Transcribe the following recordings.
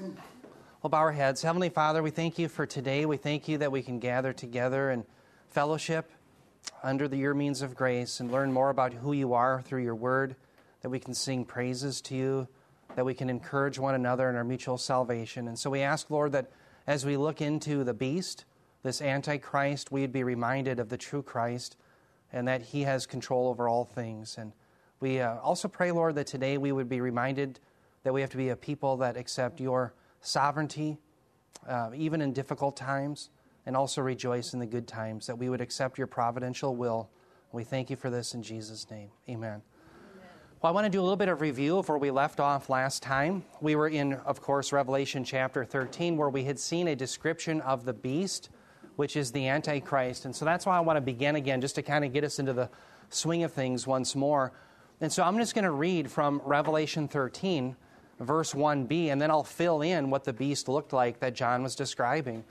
We'll bow our heads. Heavenly Father, we thank you for today. We thank you that we can gather together and fellowship under the, your means of grace and learn more about who you are through your word, that we can sing praises to you, that we can encourage one another in our mutual salvation. And so we ask, Lord, that as we look into the beast, this Antichrist, we'd be reminded of the true Christ and that he has control over all things. And we uh, also pray, Lord, that today we would be reminded that we have to be a people that accept your sovereignty, uh, even in difficult times, and also rejoice in the good times, that we would accept your providential will. We thank you for this in Jesus' name. Amen. Well, I want to do a little bit of review of where we left off last time. We were in, of course, Revelation chapter 13, where we had seen a description of the beast, which is the Antichrist. And so that's why I want to begin again, just to kind of get us into the swing of things once more. And so I'm just going to read from Revelation 13 verse 1b, and then I'll fill in what the beast looked like that John was describing.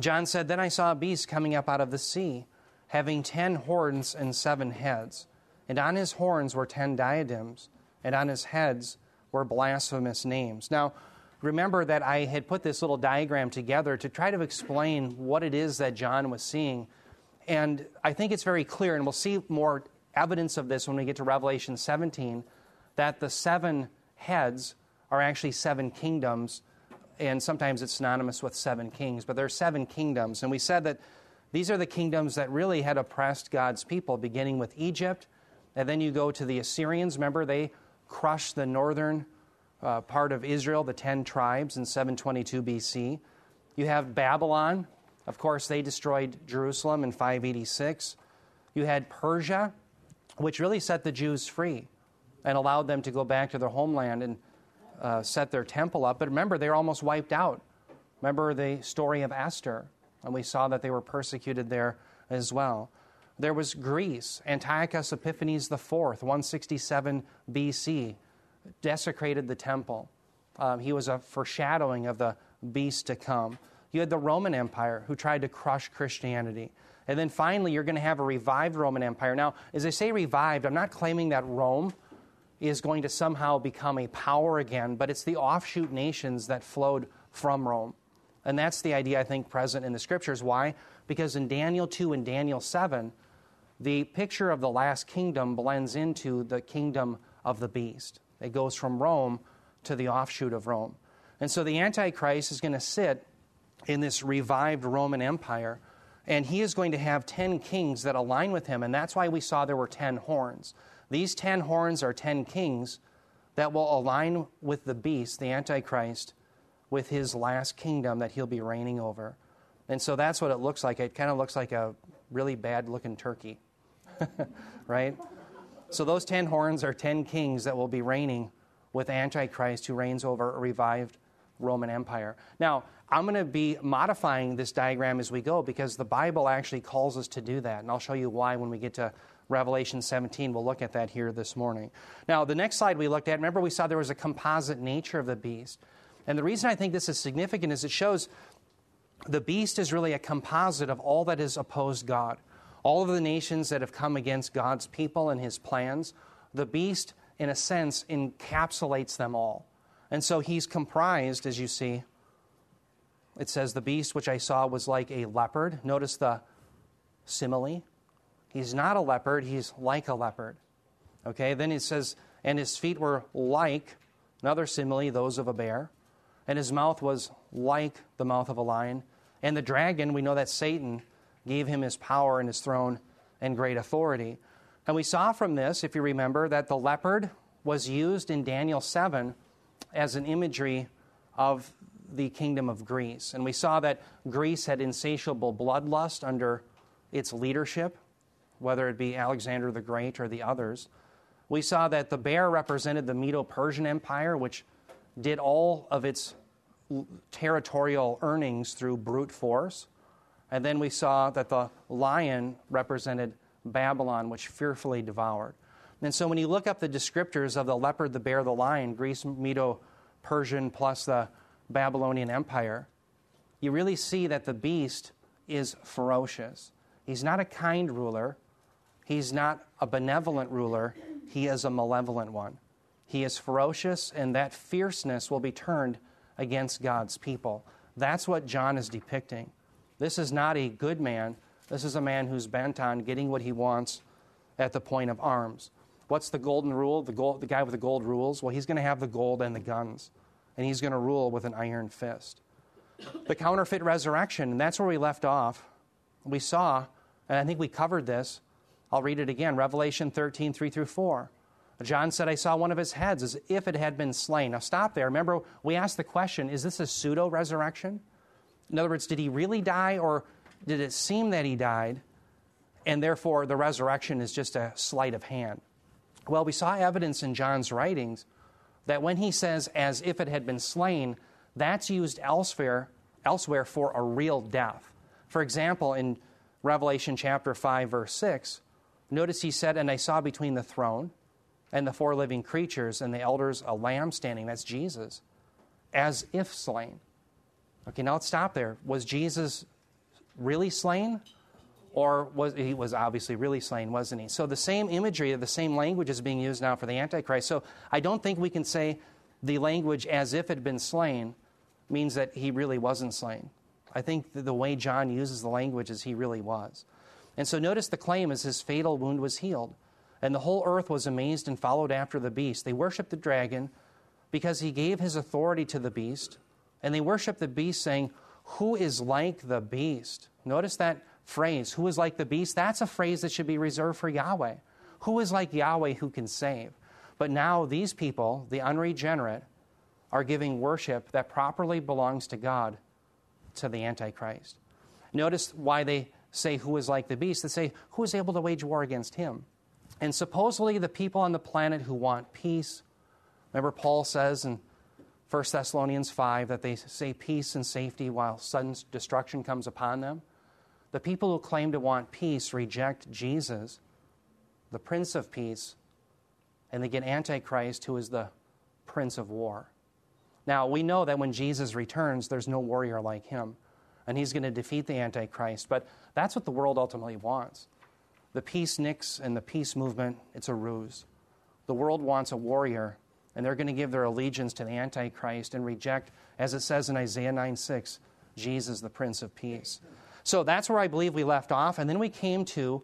John said, Then I saw a beast coming up out of the sea, having ten horns and seven heads. And on his horns were ten diadems, and on his heads were blasphemous names. Now, remember that I had put this little diagram together to try to explain what it is that John was seeing. And I think it's very clear, and we'll see more evidence of this when we get to Revelation 17, that the seven heads are actually seven kingdoms, and sometimes it's synonymous with seven kings, but there are seven kingdoms. And we said that these are the kingdoms that really had oppressed God's people, beginning with Egypt, and then you go to the Assyrians. Remember, they crushed the northern uh, part of Israel, the ten tribes, in 722 BC. You have Babylon. Of course, they destroyed Jerusalem in 586. You had Persia, which really set the Jews free and allowed them to go back to their homeland and uh, set their temple up. But remember, they were almost wiped out. Remember the story of Esther, and we saw that they were persecuted there as well. There was Greece. Antiochus Epiphanes IV, 167 BC, desecrated the temple. Um, he was a foreshadowing of the beast to come. You had the Roman Empire, who tried to crush Christianity. And then finally, you're going to have a revived Roman Empire. Now, as I say revived, I'm not claiming that Rome is going to somehow become a power again, but it's the offshoot nations that flowed from Rome. And that's the idea, I think, present in the scriptures. Why? Because in Daniel 2 and Daniel 7, the picture of the last kingdom blends into the kingdom of the beast. It goes from Rome to the offshoot of Rome. And so the Antichrist is going to sit in this revived Roman Empire, and he is going to have 10 kings that align with him. And that's why we saw there were 10 horns. These ten horns are ten kings that will align with the beast, the Antichrist, with his last kingdom that he'll be reigning over. And so that's what it looks like. It kind of looks like a really bad looking turkey, right? So those ten horns are ten kings that will be reigning with Antichrist, who reigns over a revived Roman Empire. Now, I'm going to be modifying this diagram as we go because the Bible actually calls us to do that. And I'll show you why when we get to Revelation 17. We'll look at that here this morning. Now, the next slide we looked at, remember we saw there was a composite nature of the beast. And the reason I think this is significant is it shows the beast is really a composite of all that is opposed God. All of the nations that have come against God's people and his plans, the beast, in a sense, encapsulates them all. And so he's comprised, as you see, it says, the beast which I saw was like a leopard. Notice the simile. He's not a leopard, he's like a leopard. Okay, then he says, and his feet were like, another simile, those of a bear, and his mouth was like the mouth of a lion. And the dragon, we know that Satan gave him his power and his throne and great authority. And we saw from this, if you remember, that the leopard was used in Daniel 7 as an imagery of the kingdom of Greece. And we saw that Greece had insatiable bloodlust under its leadership whether it be Alexander the Great or the others. We saw that the bear represented the Medo Persian Empire, which did all of its territorial earnings through brute force. And then we saw that the lion represented Babylon, which fearfully devoured. And so when you look up the descriptors of the leopard, the bear, the lion, Greece, Medo Persian, plus the Babylonian Empire, you really see that the beast is ferocious. He's not a kind ruler, He's not a benevolent ruler, he is a malevolent one. He is ferocious, and that fierceness will be turned against God's people. That's what John is depicting. This is not a good man. This is a man who's bent on getting what he wants at the point of arms. What's the golden rule? The, gold, the guy with the gold rules? Well, he's going to have the gold and the guns, and he's going to rule with an iron fist. The counterfeit resurrection, and that's where we left off. We saw, and I think we covered this. I'll read it again Revelation 13, 3 through 4. John said, I saw one of his heads as if it had been slain. Now, stop there. Remember, we asked the question is this a pseudo resurrection? In other words, did he really die, or did it seem that he died, and therefore the resurrection is just a sleight of hand? Well, we saw evidence in John's writings that when he says, as if it had been slain, that's used elsewhere, elsewhere for a real death. For example, in Revelation chapter 5, verse 6, notice he said, And I saw between the throne and the four living creatures and the elders a lamb standing, that's Jesus, as if slain. Okay, now let's stop there. Was Jesus really slain? Or was he was obviously really slain, wasn't he? So the same imagery, of the same language is being used now for the Antichrist. So I don't think we can say the language as if it had been slain means that he really wasn't slain. I think the way John uses the language is he really was. And so notice the claim is his fatal wound was healed. And the whole earth was amazed and followed after the beast. They worshiped the dragon because he gave his authority to the beast. And they worshiped the beast, saying, Who is like the beast? Notice that phrase, who is like the beast? That's a phrase that should be reserved for Yahweh. Who is like Yahweh who can save? But now these people, the unregenerate, are giving worship that properly belongs to God to the Antichrist. Notice why they say, Who is like the beast? They say, Who is able to wage war against him? And supposedly the people on the planet who want peace, remember Paul says in 1 Thessalonians 5 that they say peace and safety while sudden destruction comes upon them. The people who claim to want peace reject Jesus, the Prince of Peace, and they get Antichrist, who is the Prince of War. Now, we know that when Jesus returns, there's no warrior like him, and he's going to defeat the Antichrist, but that's what the world ultimately wants. The peaceniks and the peace movement, it's a ruse. The world wants a warrior, and they're going to give their allegiance to the Antichrist and reject, as it says in Isaiah 9 6, Jesus, the Prince of Peace. So that's where I believe we left off, and then we came to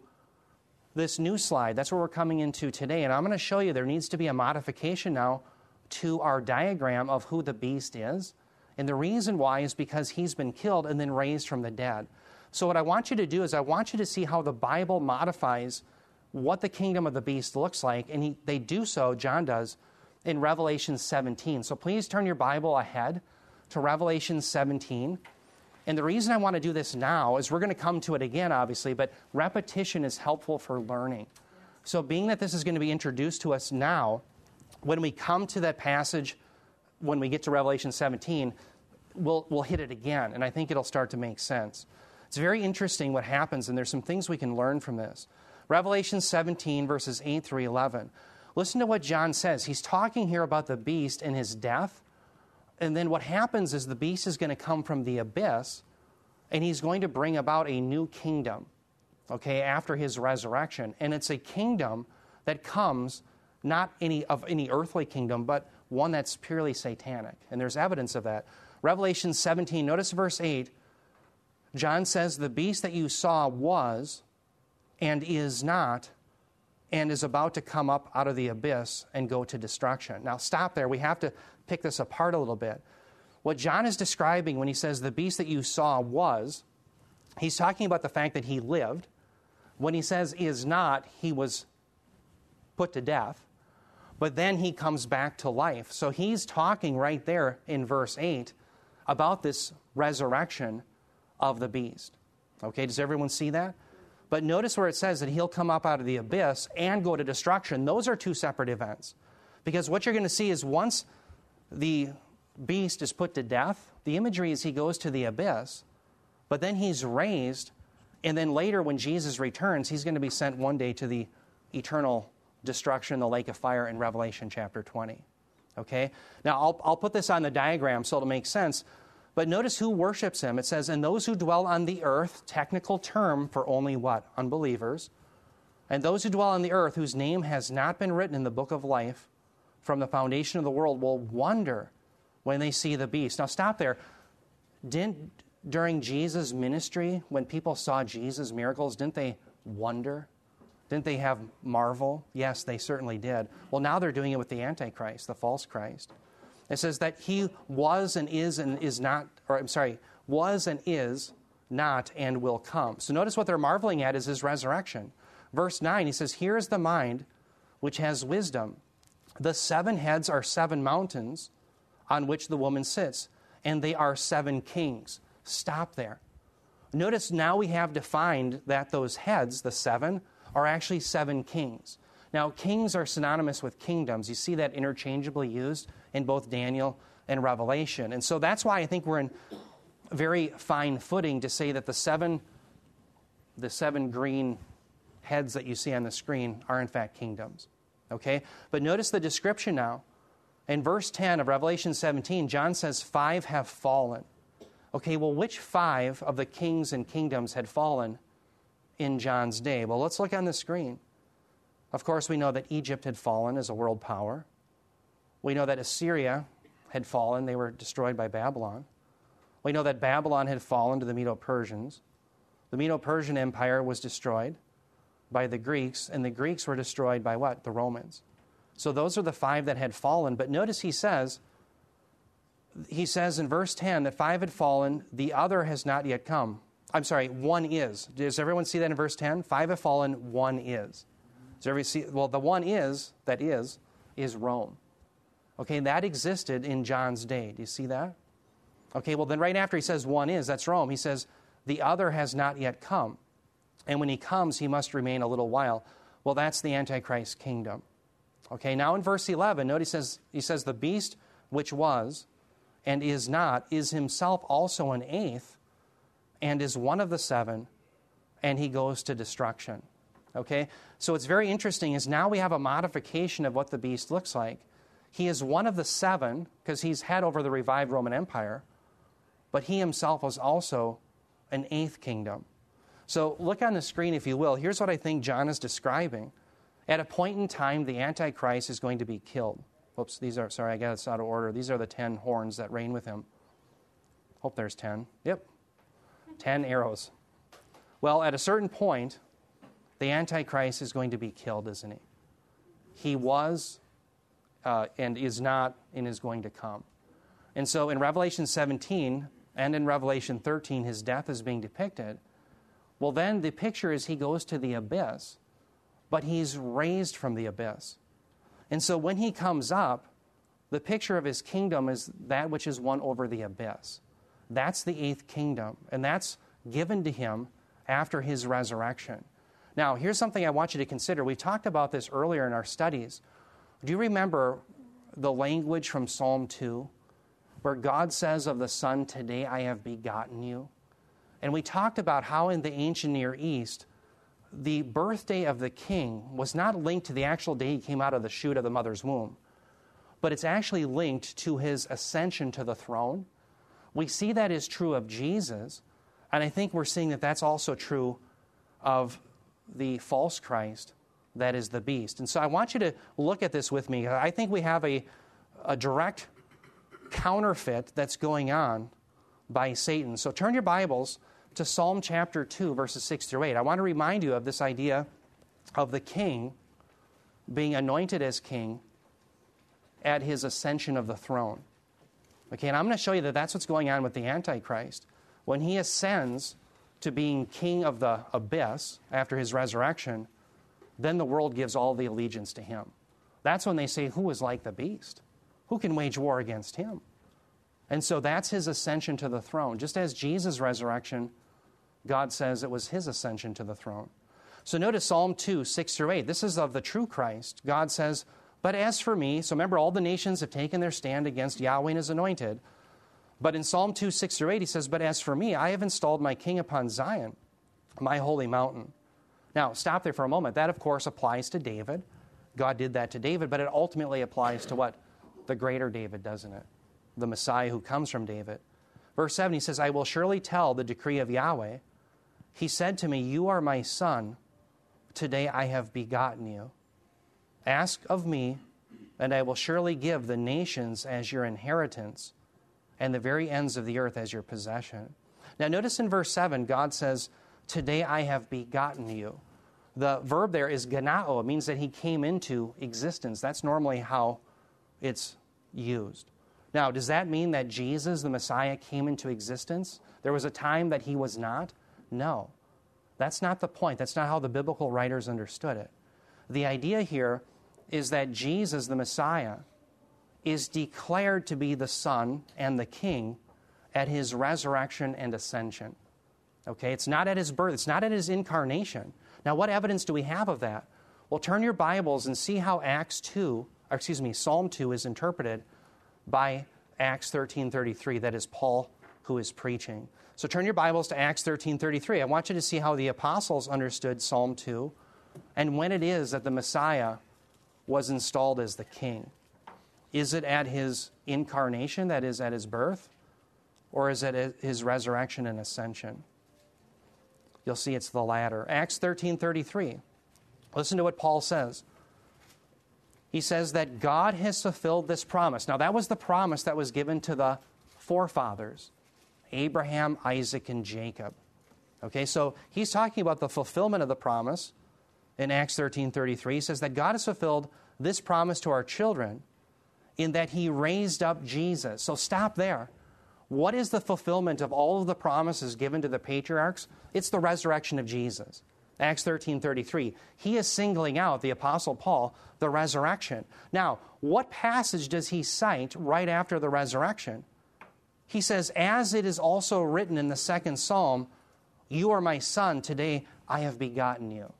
this new slide. That's where we're coming into today, and I'm going to show you there needs to be a modification now to our diagram of who the beast is. And the reason why is because he's been killed and then raised from the dead. So, what I want you to do is, I want you to see how the Bible modifies what the kingdom of the beast looks like. And he, they do so, John does, in Revelation 17. So, please turn your Bible ahead to Revelation 17. And the reason I want to do this now is we're going to come to it again, obviously, but repetition is helpful for learning. So, being that this is going to be introduced to us now, when we come to that passage, when we get to Revelation 17, we'll, we'll hit it again, and I think it'll start to make sense. It's very interesting what happens, and there's some things we can learn from this. Revelation 17, verses 8 through 11. Listen to what John says. He's talking here about the beast and his death. And then what happens is the beast is going to come from the abyss, and he's going to bring about a new kingdom, okay, after his resurrection. And it's a kingdom that comes not any of any earthly kingdom, but one that's purely satanic. And there's evidence of that. Revelation 17, notice verse 8. John says, The beast that you saw was and is not and is about to come up out of the abyss and go to destruction. Now, stop there. We have to pick this apart a little bit. What John is describing when he says the beast that you saw was, he's talking about the fact that he lived. When he says is not, he was put to death but then he comes back to life. So he's talking right there in verse 8 about this resurrection of the beast. Okay, does everyone see that? But notice where it says that he'll come up out of the abyss and go to destruction. Those are two separate events. Because what you're going to see is once the beast is put to death, the imagery is he goes to the abyss, but then he's raised, and then later when Jesus returns, he's going to be sent one day to the eternal destruction the lake of fire in Revelation chapter 20. Okay? Now, I'll, I'll put this on the diagram so it'll make sense. But notice who worships him. It says, And those who dwell on the earth, technical term for only what? Unbelievers. And those who dwell on the earth, whose name has not been written in the book of life from the foundation of the world, will wonder when they see the beast. Now, stop there. Didn't, during Jesus' ministry, when people saw Jesus' miracles, didn't they wonder? Didn't they have marvel? Yes, they certainly did. Well, now they're doing it with the Antichrist, the false Christ. It says that he was and is and is not, or I'm sorry, was and is not and will come. So notice what they're marveling at is his resurrection. Verse 9, he says, Here is the mind which has wisdom. The seven heads are seven mountains on which the woman sits, and they are seven kings. Stop there. Notice now we have defined that those heads, the seven, are actually seven kings. Now, kings are synonymous with kingdoms. You see that interchangeably used in both Daniel and Revelation. And so that's why I think we're in very fine footing to say that the seven, the seven green heads that you see on the screen are in fact kingdoms. Okay? But notice the description now. In verse 10 of Revelation 17, John says, Five have fallen. Okay, well, which five of the kings and kingdoms had fallen in John's day? Well, let's look on the screen. Of course, we know that Egypt had fallen as a world power. We know that Assyria had fallen, they were destroyed by Babylon. We know that Babylon had fallen to the Medo Persians. The Medo Persian Empire was destroyed by the Greeks, and the Greeks were destroyed by what? The Romans. So those are the five that had fallen. But notice he says, he says in verse 10 that five had fallen, the other has not yet come. I'm sorry, one is. Does everyone see that in verse 10? Five have fallen, one is. Does everybody see? Well, the one is, that is, is Rome. Okay, that existed in John's day. Do you see that? Okay, well, then right after he says one is, that's Rome, he says, the other has not yet come. And when he comes, he must remain a little while. Well, that's the Antichrist kingdom. Okay, now in verse 11, note he says, he says, the beast which was and is not is himself also an eighth and is one of the seven, and he goes to destruction. Okay? So it's very interesting is now we have a modification of what the beast looks like. He is one of the seven because he's head over the revived Roman Empire, but he himself was also an eighth kingdom. So look on the screen, if you will. Here's what I think John is describing. At a point in time, the Antichrist is going to be killed. Oops, these are, sorry, I got this out of order. These are the ten horns that reign with him. Hope there's ten. Yep. Ten arrows. Well, at a certain point, the Antichrist is going to be killed, isn't he? He was uh, and is not and is going to come. And so in Revelation 17 and in Revelation 13, his death is being depicted. Well, then the picture is he goes to the abyss, but he's raised from the abyss. And so when he comes up, the picture of his kingdom is that which is won over the abyss. That's the eighth kingdom, and that's given to him after his resurrection. Now, here's something I want you to consider. We talked about this earlier in our studies. Do you remember the language from Psalm 2 where God says of the Son, Today I have begotten you? And we talked about how in the ancient Near East, the birthday of the king was not linked to the actual day he came out of the chute of the mother's womb, but it's actually linked to his ascension to the throne. We see that is true of Jesus, and I think we're seeing that that's also true of the false Christ that is the beast. And so I want you to look at this with me. I think we have a, a direct counterfeit that's going on by Satan. So turn your Bibles to Psalm chapter 2, verses 6 through 8. I want to remind you of this idea of the king being anointed as king at his ascension of the throne. Okay, and I'm going to show you that that's what's going on with the Antichrist. When he ascends to being king of the abyss after his resurrection, then the world gives all the allegiance to him. That's when they say, Who is like the beast? Who can wage war against him? And so that's his ascension to the throne. Just as Jesus' resurrection God says it was his ascension to the throne. So notice Psalm 2, 6 through 8. This is of the true Christ. God says, But as for me, so remember, all the nations have taken their stand against Yahweh and his anointed. But in Psalm 2, 6 through 8, he says, But as for me, I have installed my king upon Zion, my holy mountain. Now, stop there for a moment. That, of course, applies to David. God did that to David, but it ultimately applies to what? The greater David, doesn't it? The Messiah who comes from David. Verse 7, he says, I will surely tell the decree of Yahweh. He said to me, You are my son. Today I have begotten you. Ask of me, and I will surely give the nations as your inheritance and the very ends of the earth as your possession. Now, notice in verse 7, God says, Today I have begotten you. The verb there is gennao. It means that he came into existence. That's normally how it's used. Now, does that mean that Jesus, the Messiah, came into existence? There was a time that he was not? No. That's not the point. That's not how the biblical writers understood it. The idea here is that Jesus, the Messiah, is declared to be the Son and the King at his resurrection and ascension. Okay, it's not at his birth, it's not at his incarnation. Now, what evidence do we have of that? Well, turn your Bibles and see how Acts 2, or excuse me, Psalm 2 is interpreted by Acts 13:33 that is Paul who is preaching. So turn your Bibles to Acts 13:33. I want you to see how the apostles understood Psalm 2 and when it is that the Messiah was installed as the king. Is it at his incarnation, that is, at his birth? Or is it his resurrection and ascension? You'll see it's the latter. Acts 13:33. Listen to what Paul says. He says that God has fulfilled this promise. Now that was the promise that was given to the forefathers, Abraham, Isaac, and Jacob. Okay, so he's talking about the fulfillment of the promise in Acts 13:33. He says that God has fulfilled this promise to our children in that he raised up Jesus. So stop there. What is the fulfillment of all of the promises given to the patriarchs? It's the resurrection of Jesus. Acts 13:33. He is singling out the apostle Paul the resurrection. Now, what passage does he cite right after the resurrection? He says, "As it is also written in the second psalm, you are my son, today I have begotten you."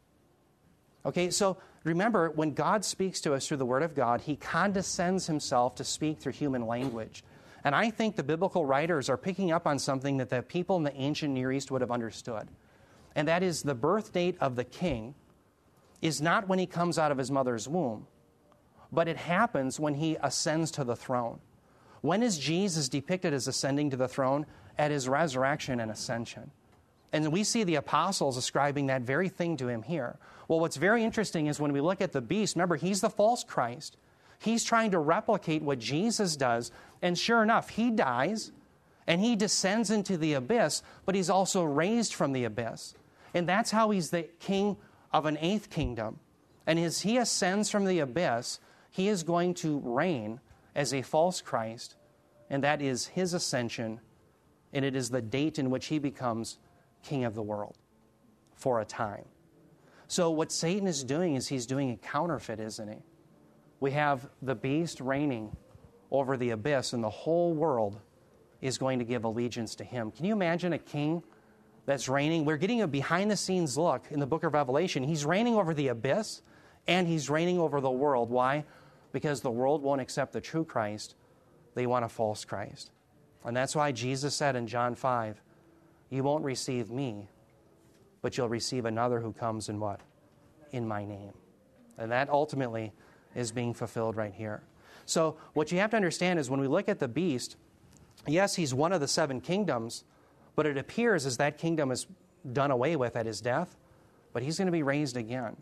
Okay, so remember, when God speaks to us through the Word of God, He condescends Himself to speak through human language. And I think the biblical writers are picking up on something that the people in the ancient Near East would have understood. And that is the birth date of the king is not when he comes out of his mother's womb, but it happens when he ascends to the throne. When is Jesus depicted as ascending to the throne? At his resurrection and ascension. And we see the apostles ascribing that very thing to him here. Well, what's very interesting is when we look at the beast, remember, he's the false Christ. He's trying to replicate what Jesus does. And sure enough, he dies and he descends into the abyss, but he's also raised from the abyss. And that's how he's the king of an eighth kingdom. And as he ascends from the abyss, he is going to reign as a false Christ, and that is his ascension, and it is the date in which he becomes king of the world for a time. So, what Satan is doing is he's doing a counterfeit, isn't he? We have the beast reigning over the abyss, and the whole world is going to give allegiance to him. Can you imagine a king that's reigning? We're getting a behind the scenes look in the book of Revelation. He's reigning over the abyss, and he's reigning over the world. Why? Because the world won't accept the true Christ, they want a false Christ. And that's why Jesus said in John 5, you won't receive me, but you'll receive another who comes in what? In my name. And that ultimately is being fulfilled right here. So, what you have to understand is when we look at the beast, yes, he's one of the seven kingdoms, but it appears as that kingdom is done away with at his death, but he's going to be raised again.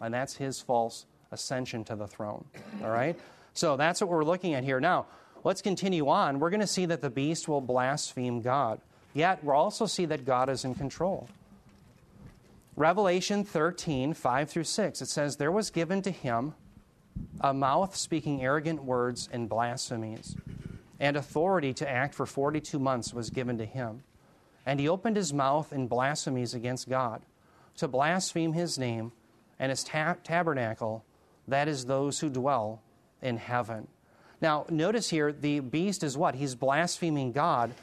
And that's his false ascension to the throne. All right? So, that's what we're looking at here. Now, let's continue on. We're going to see that the beast will blaspheme God. Yet, we'll also see that God is in control. Revelation 13, 5 through 6, it says, There was given to him a mouth speaking arrogant words and blasphemies, and authority to act for 42 months was given to him. And he opened his mouth in blasphemies against God, to blaspheme his name and his ta- tabernacle, that is, those who dwell in heaven. Now, notice here, the beast is what? He's blaspheming God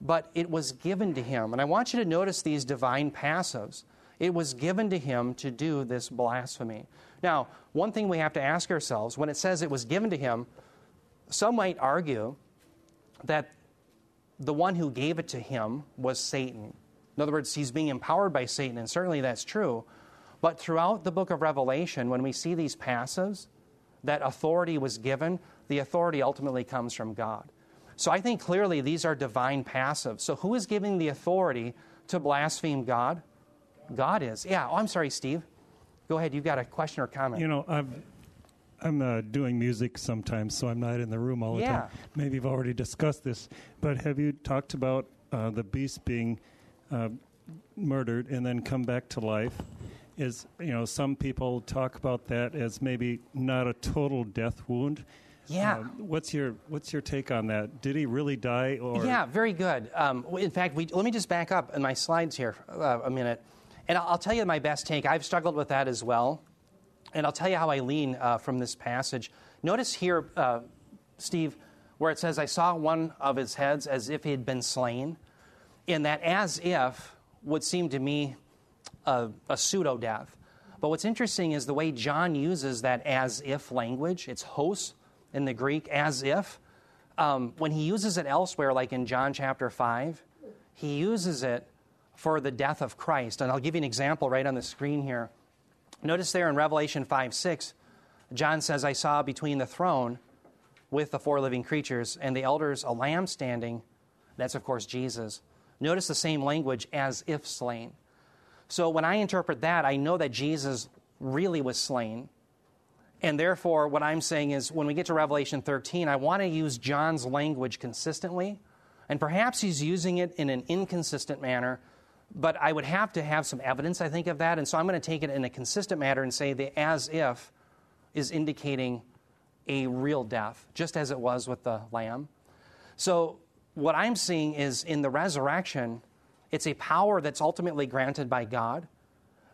but it was given to him. And I want you to notice these divine passives. It was given to him to do this blasphemy. Now, one thing we have to ask ourselves when it says it was given to him, some might argue that the one who gave it to him was Satan. In other words, he's being empowered by Satan, and certainly that's true. But throughout the book of Revelation, when we see these passives, that authority was given, the authority ultimately comes from God. So I think clearly these are divine passives. So who is giving the authority to blaspheme God? God is. Yeah. Oh, I'm sorry, Steve. Go ahead. You've got a question or comment. You know, I've, I'm uh, doing music sometimes, so I'm not in the room all the Yeah. time. Maybe you've already discussed this, but have you talked about uh, the beast being uh, murdered and then come back to life? Is you know some people talk about that as maybe not a total death wound. Yeah. Um, what's your What's your take on that? Did he really die, or Yeah, very good. Um, in fact, we, let me just back up in my slides here uh, a minute. And I'll, tell you my best take. I've struggled with that as well. And I'll tell you how I lean uh, from this passage. Notice here, uh, Steve, where it says, I saw one of his heads as if he had been slain. In that, as if would seem to me a, a pseudo death. But what's interesting is the way John uses that as if language. It's hos in the Greek, as if. Um, when he uses it elsewhere, like in John chapter 5, he uses it for the death of Christ. And I'll give you an example right on the screen here. Notice there in Revelation 5 6, John says, I saw between the throne with the four living creatures and the elders a lamb standing. That's, of course, Jesus. Notice the same language as if slain. So when I interpret that, I know that Jesus really was slain. And therefore, what I'm saying is when we get to Revelation 13, I want to use John's language consistently. And perhaps he's using it in an inconsistent manner, but I would have to have some evidence, I think, of that. And so I'm going to take it in a consistent manner and say the as if is indicating a real death, just as it was with the lamb. So what I'm seeing is in the resurrection, it's a power that's ultimately granted by God.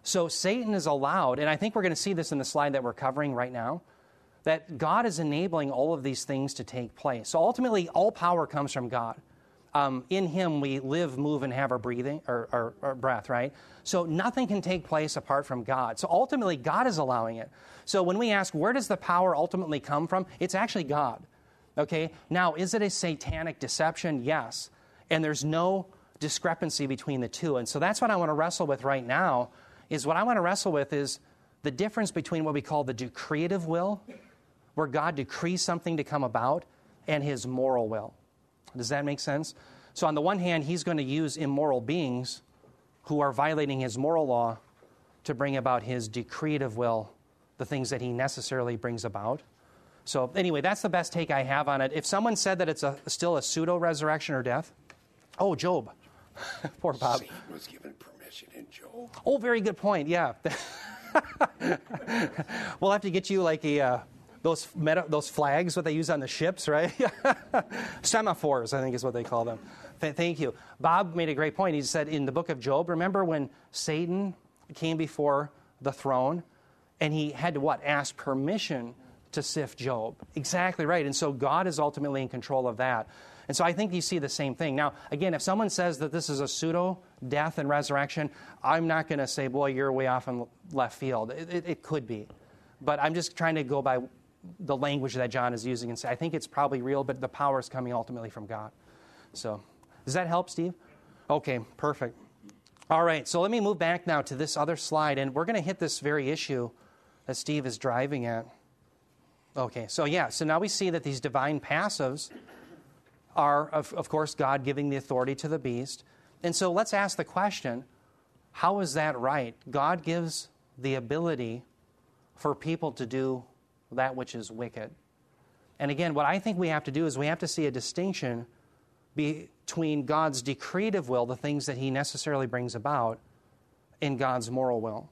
So Satan is allowed, and I think we're going to see this in the slide that we're covering right now, that God is enabling all of these things to take place. So ultimately, all power comes from God. Um, in Him, we live, move, and have our breathing or, or, or breath, right? So nothing can take place apart from God. So ultimately, God is allowing it. So when we ask, where does the power ultimately come from? It's actually God. Okay? Now, is it a satanic deception? Yes. And there's no discrepancy between the two. And so that's what I want to wrestle with right now is what I want to wrestle with is the difference between what we call the decretive will, where God decrees something to come about, and his moral will. Does that make sense? So, on the one hand, he's going to use immoral beings who are violating his moral law to bring about his decretive will, the things that he necessarily brings about. So, anyway, that's the best take I have on it. If someone said that it's a, still a pseudo resurrection or death, oh, Job. Poor Bob. Satan was given permission in Job. Oh, very good point. Yeah. we'll have to get you like a uh, those meta, those flags what they use on the ships, right? Semaphores, I think is what they call them. Th- thank you. Bob made a great point. He said in the book of Job, remember when Satan came before the throne and he had to what? Ask permission to sift Job. Exactly right. And so God is ultimately in control of that. And so I think you see the same thing. Now, again, if someone says that this is a pseudo death and resurrection, I'm not going to say, boy, you're way off in left field. It, it, it, could be. But I'm just trying to go by the language that John is using and say, I think it's probably real, but the power is coming ultimately from God. So, does that help, Steve? Okay, perfect. All right, so let me move back now to this other slide, and we're going to hit this very issue that Steve is driving at. Okay, so yeah, so now we see that these divine passives are, of, of course, God giving the authority to the beast. And so let's ask the question how is that right? God gives the ability for people to do that which is wicked. And again, what I think we have to do is we have to see a distinction between God's decretive will, the things that He necessarily brings about, and God's moral will.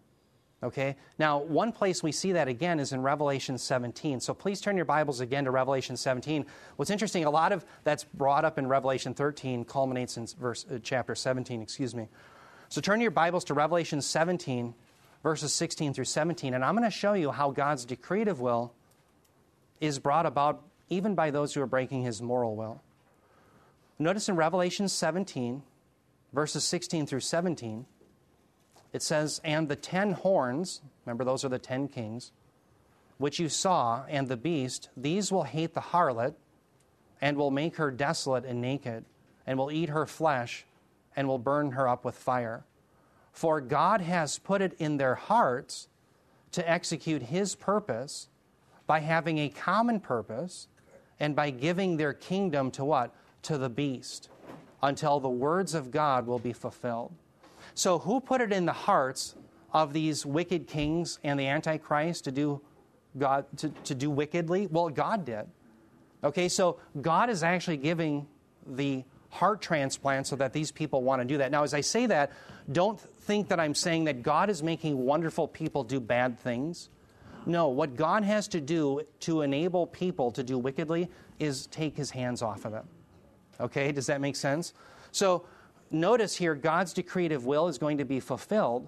Okay? Now, one place we see that again is in Revelation 17. So please turn your Bibles again to Revelation 17. What's interesting, a lot of that's brought up in Revelation 13 culminates in verse, uh, chapter 17, excuse me. So turn your Bibles to Revelation 17, verses 16 through 17, and I'm going to show you how God's decretive will is brought about even by those who are breaking his moral will. Notice in Revelation 17, verses 16 through 17, it says, And the ten horns, remember those are the ten kings, which you saw, and the beast, these will hate the harlot, and will make her desolate and naked, and will eat her flesh, and will burn her up with fire. For God has put it in their hearts to execute his purpose by having a common purpose and by giving their kingdom to what? To the beast, until the words of God will be fulfilled. So, who put it in the hearts of these wicked kings and the Antichrist to do God to, to do wickedly? Well, God did. Okay, so God is actually giving the heart transplant so that these people want to do that. Now, as I say that, don't think that I'm saying that God is making wonderful people do bad things. No, what God has to do to enable people to do wickedly is take his hands off of them. Okay, does that make sense? So, notice here God's decretive will is going to be fulfilled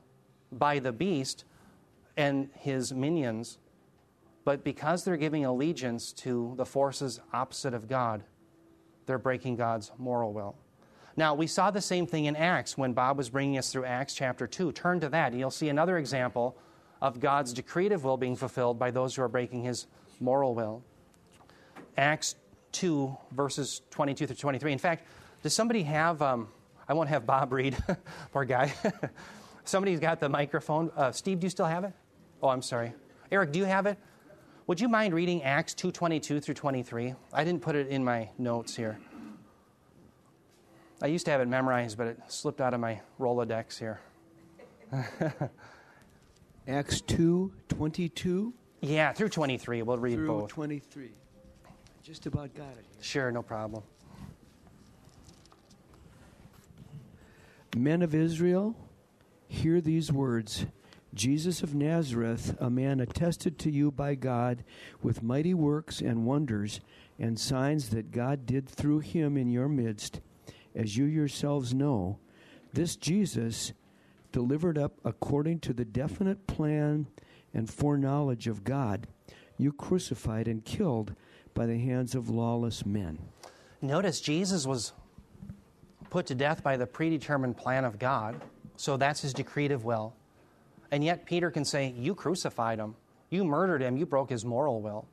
by the beast and his minions. But because they're giving allegiance to the forces opposite of God, they're breaking God's moral will. Now, we saw the same thing in Acts when Bob was bringing us through Acts chapter 2. Turn to that, and you'll see another example of God's decretive will being fulfilled by those who are breaking his moral will. Acts 2, verses 22 through 23. In fact, does somebody have, um, I won't have Bob read, poor guy. Somebody's got the microphone. Uh, Steve, do you still have it? Oh, I'm sorry. Eric, do you have it? Would you mind reading Acts 2:22 through 23? I didn't put it in my notes here. I used to have it memorized, but it slipped out of my Rolodex here. Acts 2:22 Yeah, through 23. We'll read through both. 23. Just about got it. Sure, no problem. Men of Israel, hear these words Jesus of Nazareth, a man attested to you by God with mighty works and wonders and signs that God did through him in your midst, as you yourselves know. This Jesus, delivered up according to the definite plan and foreknowledge of God, you crucified and killed by the hands of lawless men. Notice Jesus was put to death by the predetermined plan of God, so that's his decretive will. And yet Peter can say, You crucified him, you murdered him, you broke his moral will.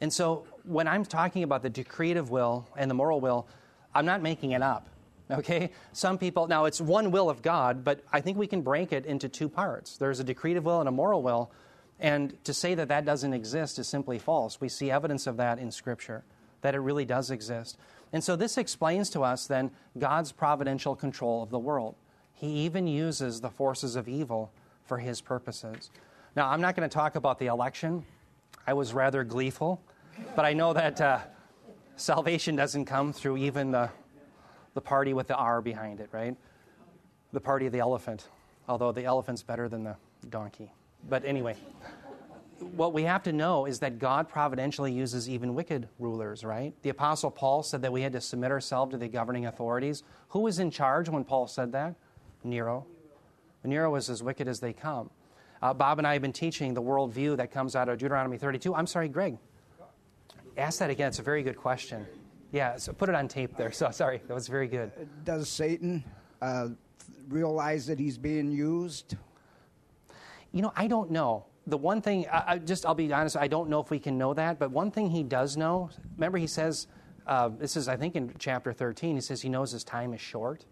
And so when I'm talking about the decretive will and the moral will, I'm not making it up. Okay? Some people, now it's one will of God, but I think we can break it into two parts. There's a decretive will and a moral will. And to say that that doesn't exist is simply false. We see evidence of that in Scripture, that it really does exist. And so this explains to us then God's providential control of the world. He even uses the forces of evil for his purposes. Now, I'm not going to talk about the election. I was rather gleeful, but I know that uh, salvation doesn't come through even the, the party with the R behind it, right? The party of the elephant, although the elephant's better than the donkey. But anyway, what we have to know is that God providentially uses even wicked rulers, right? The Apostle Paul said that we had to submit ourselves to the governing authorities. Who was in charge when Paul said that? Nero. Nero was as wicked as they come. Uh, Bob and I have been teaching the worldview that comes out of Deuteronomy 32. I'm sorry, Greg. Ask that again. It's a very good question. Yeah, so put it on tape there. So sorry, that was very good. Does Satan uh, realize that he's being used? You know, I don't know. The one thing, I, I just I'll be honest, I don't know if we can know that. But one thing he does know. Remember, he says, uh, this is I think in chapter 13. He says he knows his time is short.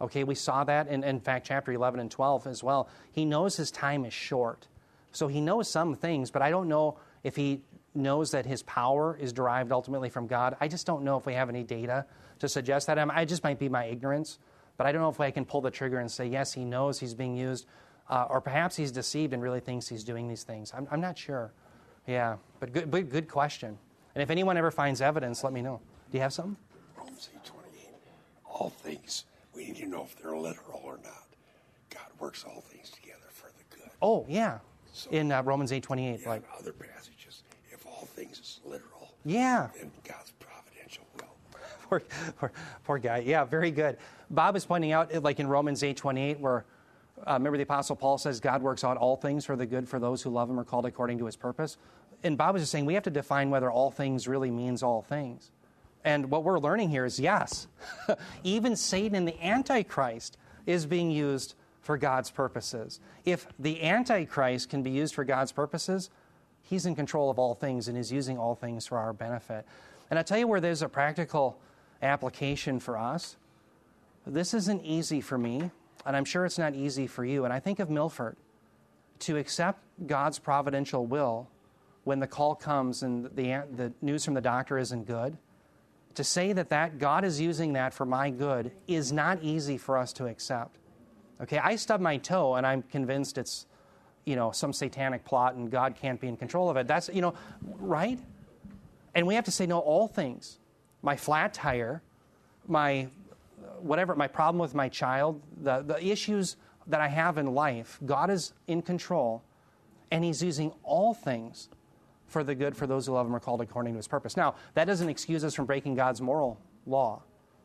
Okay, we saw that in, in fact, chapter 11 and 12 as well. He knows his time is short. So he knows some things, but I don't know if he knows that his power is derived ultimately from God. I just don't know if we have any data to suggest that. I just might be my ignorance, but I don't know if I can pull the trigger and say, yes, he knows he's being used, uh, or perhaps he's deceived and really thinks he's doing these things. I'm, I'm not sure. Yeah, but good, but good question. And if anyone ever finds evidence, let me know. Do you have something? Romans 8:28. All things, we need to know if they're literal or not. God works all things together for the good. Oh, yeah. In uh, Romans 8.28. Yeah, like, other passages, if all things is literal, yeah. then God's providential will. poor, poor, poor guy. Yeah, very good. Bob is pointing out, like in Romans 8.28, where, uh, remember the Apostle Paul says, God works out all things for the good for those who love him are called according to his purpose. And Bob is just saying we have to define whether all things really means all things. And what we're learning here is yes, even Satan and the Antichrist is being used for God's purposes. If the Antichrist can be used for God's purposes, he's in control of all things and is using all things for our benefit. And I tell you where there's a practical application for us. This isn't easy for me, and I'm sure it's not easy for you. And I think of Milford to accept God's providential will when the call comes and the, the news from the doctor isn't good. To say that, that God is using that for my good is not easy for us to accept. Okay, I stub my toe and I'm convinced it's you know, some satanic plot and God can't be in control of it. That's, you know, right? And we have to say, no, all things. My flat tire, my whatever, my problem with my child, the, the issues that I have in life, God is in control, and He's using all things for the good for those who love Him are called according to His purpose. Now, that doesn't excuse us from breaking God's moral law.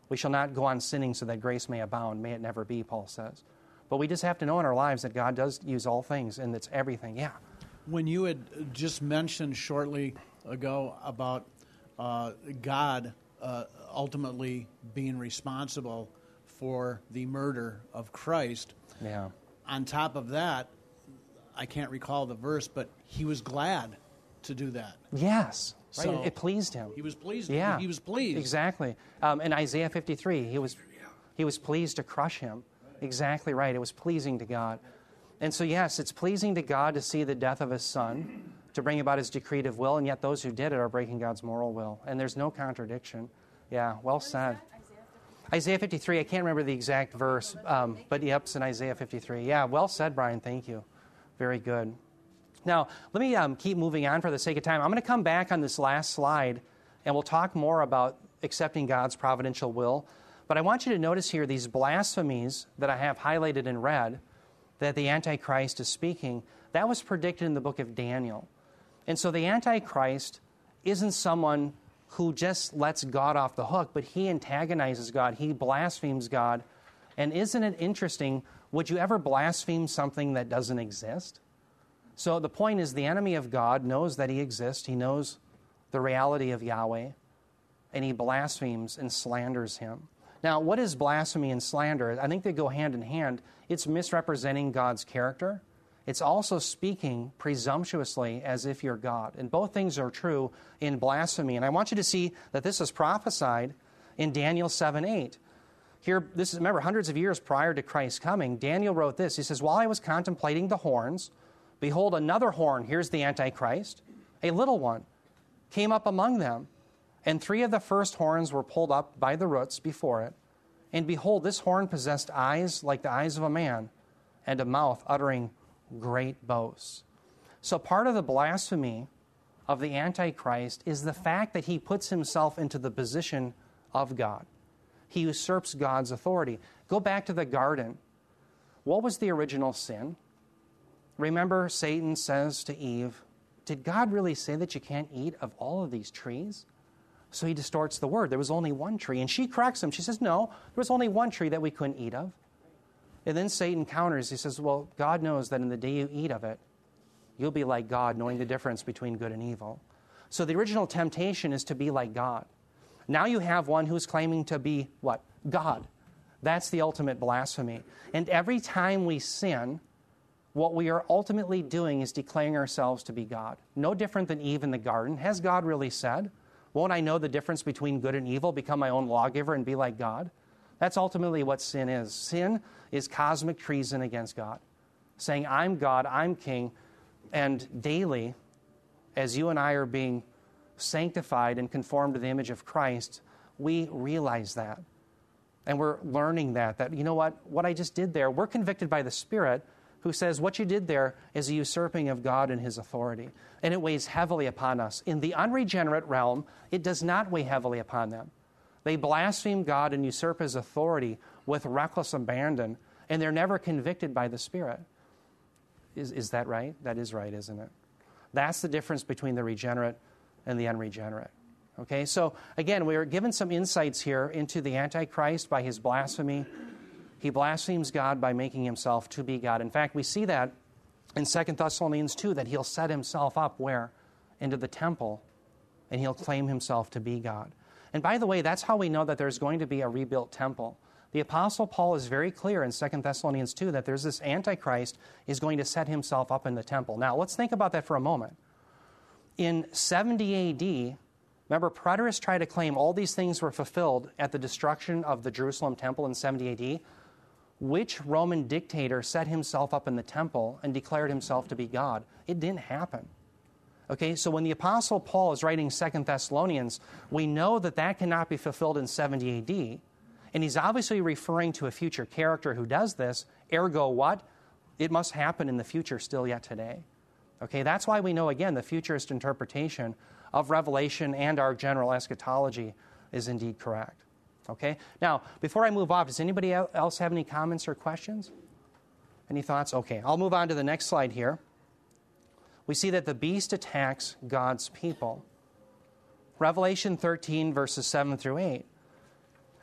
We shall not go on sinning so that grace may abound. May it never be, Paul says. But we just have to know in our lives that God does use all things, and it's everything. Yeah. When you had just mentioned shortly ago about uh, God uh, ultimately being responsible for the murder of Christ, Yeah. on top of that, I can't recall the verse, but he was glad to do that. Yes. Right? So- it pleased Him. He was pleased. Yeah. He was pleased. Exactly. Um, in Isaiah 53, he was, he was pleased to crush him. Exactly right. It was pleasing to God. And so, yes, it's pleasing to God to see the death of his son, to bring about his decretive will, and yet those who did it are breaking God's moral will. And there's no contradiction. Yeah, well said. Isaiah 53, I can't remember the exact verse, um, but yep, it's in Isaiah 53. Yeah, well said, Brian. Thank you. Very good. Now, let me um, keep moving on for the sake of time. I'm going to come back on this last slide, and we'll talk more about accepting God's providential will. But I want you to notice here these blasphemies that I have highlighted in red that the Antichrist is speaking. That was predicted in the book of Daniel. And so the Antichrist isn't someone who just lets God off the hook, but he antagonizes God, he blasphemes God. And isn't it interesting? Would you ever blaspheme something that doesn't exist? So the point is, the enemy of God knows that he exists, he knows the reality of Yahweh, and he blasphemes and slanders him. Now, what is blasphemy and slander? I think they go hand in hand. It's misrepresenting God's character. It's also speaking presumptuously as if you're God. And both things are true in blasphemy. And I want you to see that this is prophesied in Daniel 7 8. Here, this is, remember, hundreds of years prior to Christ's coming, Daniel wrote this. He says, While I was contemplating the horns, behold, another horn, here's the Antichrist, a little one, came up among them. And three of the first horns were pulled up by the roots before it. And behold, this horn possessed eyes like the eyes of a man, and a mouth uttering great boasts. So, part of the blasphemy of the Antichrist is the fact that he puts himself into the position of God. He usurps God's authority. Go back to the garden. What was the original sin? Remember, Satan says to Eve, Did God really say that you can't eat of all of these trees? So he distorts the word. There was only one tree. And she corrects him. She says, No, there was only one tree that we couldn't eat of. And then Satan counters. He says, Well, God knows that in the day you eat of it, you'll be like God, knowing the difference between good and evil. So the original temptation is to be like God. Now you have one who's claiming to be what? God. That's the ultimate blasphemy. And every time we sin, what we are ultimately doing is declaring ourselves to be God. No different than Eve in the garden. Has God really said? Won't I know the difference between good and evil, become my own lawgiver, and be like God? That's ultimately what sin is. Sin is cosmic treason against God, saying, I'm God, I'm king, and daily, as you and I are being sanctified and conformed to the image of Christ, we realize that. And we're learning that, that, you know what, what I just did there, we're convicted by the Spirit who says what you did there is a usurping of God and His authority. And it weighs heavily upon us. In the unregenerate realm, it does not weigh heavily upon them. They blaspheme God and usurp His authority with reckless abandon, and they're never convicted by the Spirit. Is, is that right? That is right, isn't it? That's the difference between the regenerate and the unregenerate. Okay, so again, we are given some insights here into the Antichrist by his blasphemy. He blasphemes God by making himself to be God. In fact, we see that in 2 Thessalonians 2 that he'll set himself up where? Into the temple, and he'll claim himself to be God. And by the way, that's how we know that there's going to be a rebuilt temple. The Apostle Paul is very clear in 2 Thessalonians 2 that there's this Antichrist is going to set himself up in the temple. Now, let's think about that for a moment. In 70 AD, remember, preterists tried to claim all these things were fulfilled at the destruction of the Jerusalem temple in 70 AD. Which Roman dictator set himself up in the temple and declared himself to be God? It didn't happen. Okay, so when the Apostle Paul is writing Second Thessalonians, we know that that cannot be fulfilled in 70 AD. And he's obviously referring to a future character who does this. Ergo, what? it must happen in the future still yet today. Okay, that's why we know, again, the futurist interpretation of Revelation and our general eschatology is indeed correct. Okay, now, before I move off, does anybody else have any comments or questions? Any thoughts? Okay, I'll move on to the next slide here. We see that the beast attacks God's people. Revelation 13, verses 7 through 8.